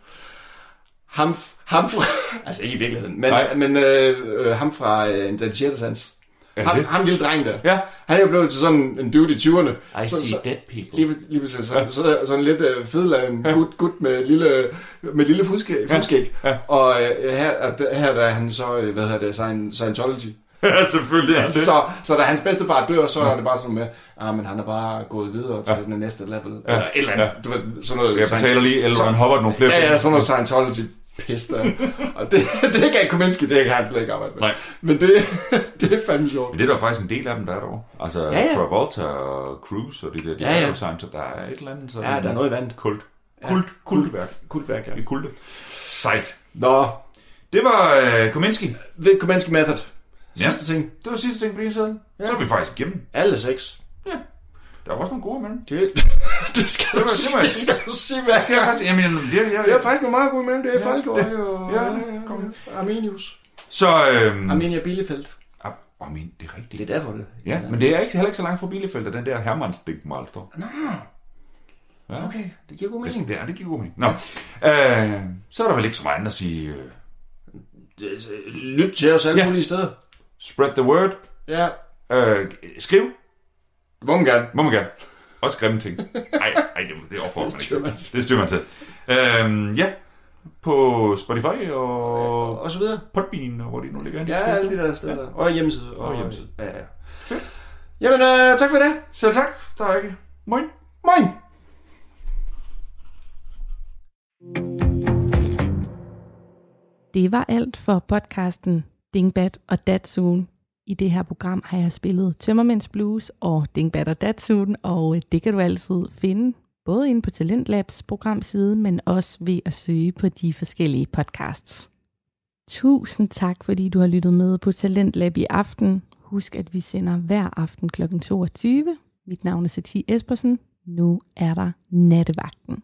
Ham, ham fra, altså ikke i virkeligheden, men, Nej. men øh, øh, ham fra øh, Den 6. sans. Er Ham, ham lille dreng der. Ja. Han er jo blevet til sådan en dude i 20'erne. I så, så, dead people. Lige, lige præcis. Så, så, sådan lidt øh, fedladen ja. gut, gut med lille, med lille fodskæg. fodskæg. Ja. Og øh, her, her der er han så, øh, hvad hedder det, Scient- Scientology. Ja, selvfølgelig er det. Så, så da hans bedstefar dør, så er det bare sådan med, ah, men han er bare gået videre til den næste level. Ja. Eller et eller andet. Ja. Du ved, sådan noget. Jeg betaler lige, eller man hopper nogle flere Ja, ja, sådan noget Scientology pis der. Og det, det kan Kominsky, det kan han slet ikke arbejde med. Nej. Men det, det er fandme sjovt. Men det er der faktisk en del af dem, der er derovre. Altså Ja, ja. Travolta og Cruise og de der, de Ja, ja. er jo Scientology. Der er et eller andet sådan... Ja, der er noget i vandet. Kult. Kult. Kultværk. Kultværk, ja. Det er kulte. Sejt. Nå, Det var uh, Kominsky. ved Kominsky Method. Ja. Sidste ting. Det var sidste ting på din side. Ja. Så er vi faktisk igennem. Alle seks. Der var også nogle gode med dem. Det, det skal Det du sige, jeg det skal du sige, hvad Det er faktisk... Jamen, det, jeg, Det er faktisk nogle meget gode imellem. Det er Ja, ja, Falkøj det- og ja, ja, kom. ja, Arminius. Så... Øhm, Arminia Bielefeld. ah, oh, men, det er rigtigt. Det er derfor det. Ja, men det er ikke, heller ikke så langt fra Bielefeld, at den der Hermannsdink Malster. Ja. Okay, det giver god mening. det, er, det giver god mening. Nå. Øh, så er der vel ikke så meget andet at sige. Øh, Det- Lyt til os alle Ja. mulige steder. spread the word. Ja, Øh, skriv. Må man gerne. Må man gerne. Også grimme ting. Nej, nej, det, det opfordrer man ikke man. Det styrer man til. Øhm, ja, på Spotify og Og så videre. Podbean, og hvor de nu ligger. Ja, alle de der steder. Og hjemmeside. Og hjemmeside. Ja, ja. Jamen, øh, tak for det. Selv tak. Der er ikke. Moin. Moin. Det var alt for podcasten Dingbat og Datsun. I det her program har jeg spillet Tømmermænds Blues og Dingbat og Datsun, og det kan du altid finde både inde på Talentlabs programside, men også ved at søge på de forskellige podcasts. Tusind tak, fordi du har lyttet med på Talentlab i aften. husk, at vi sender hver aften kl. 22. Mit navn er Satie Espersen. Nu er der nattevagten.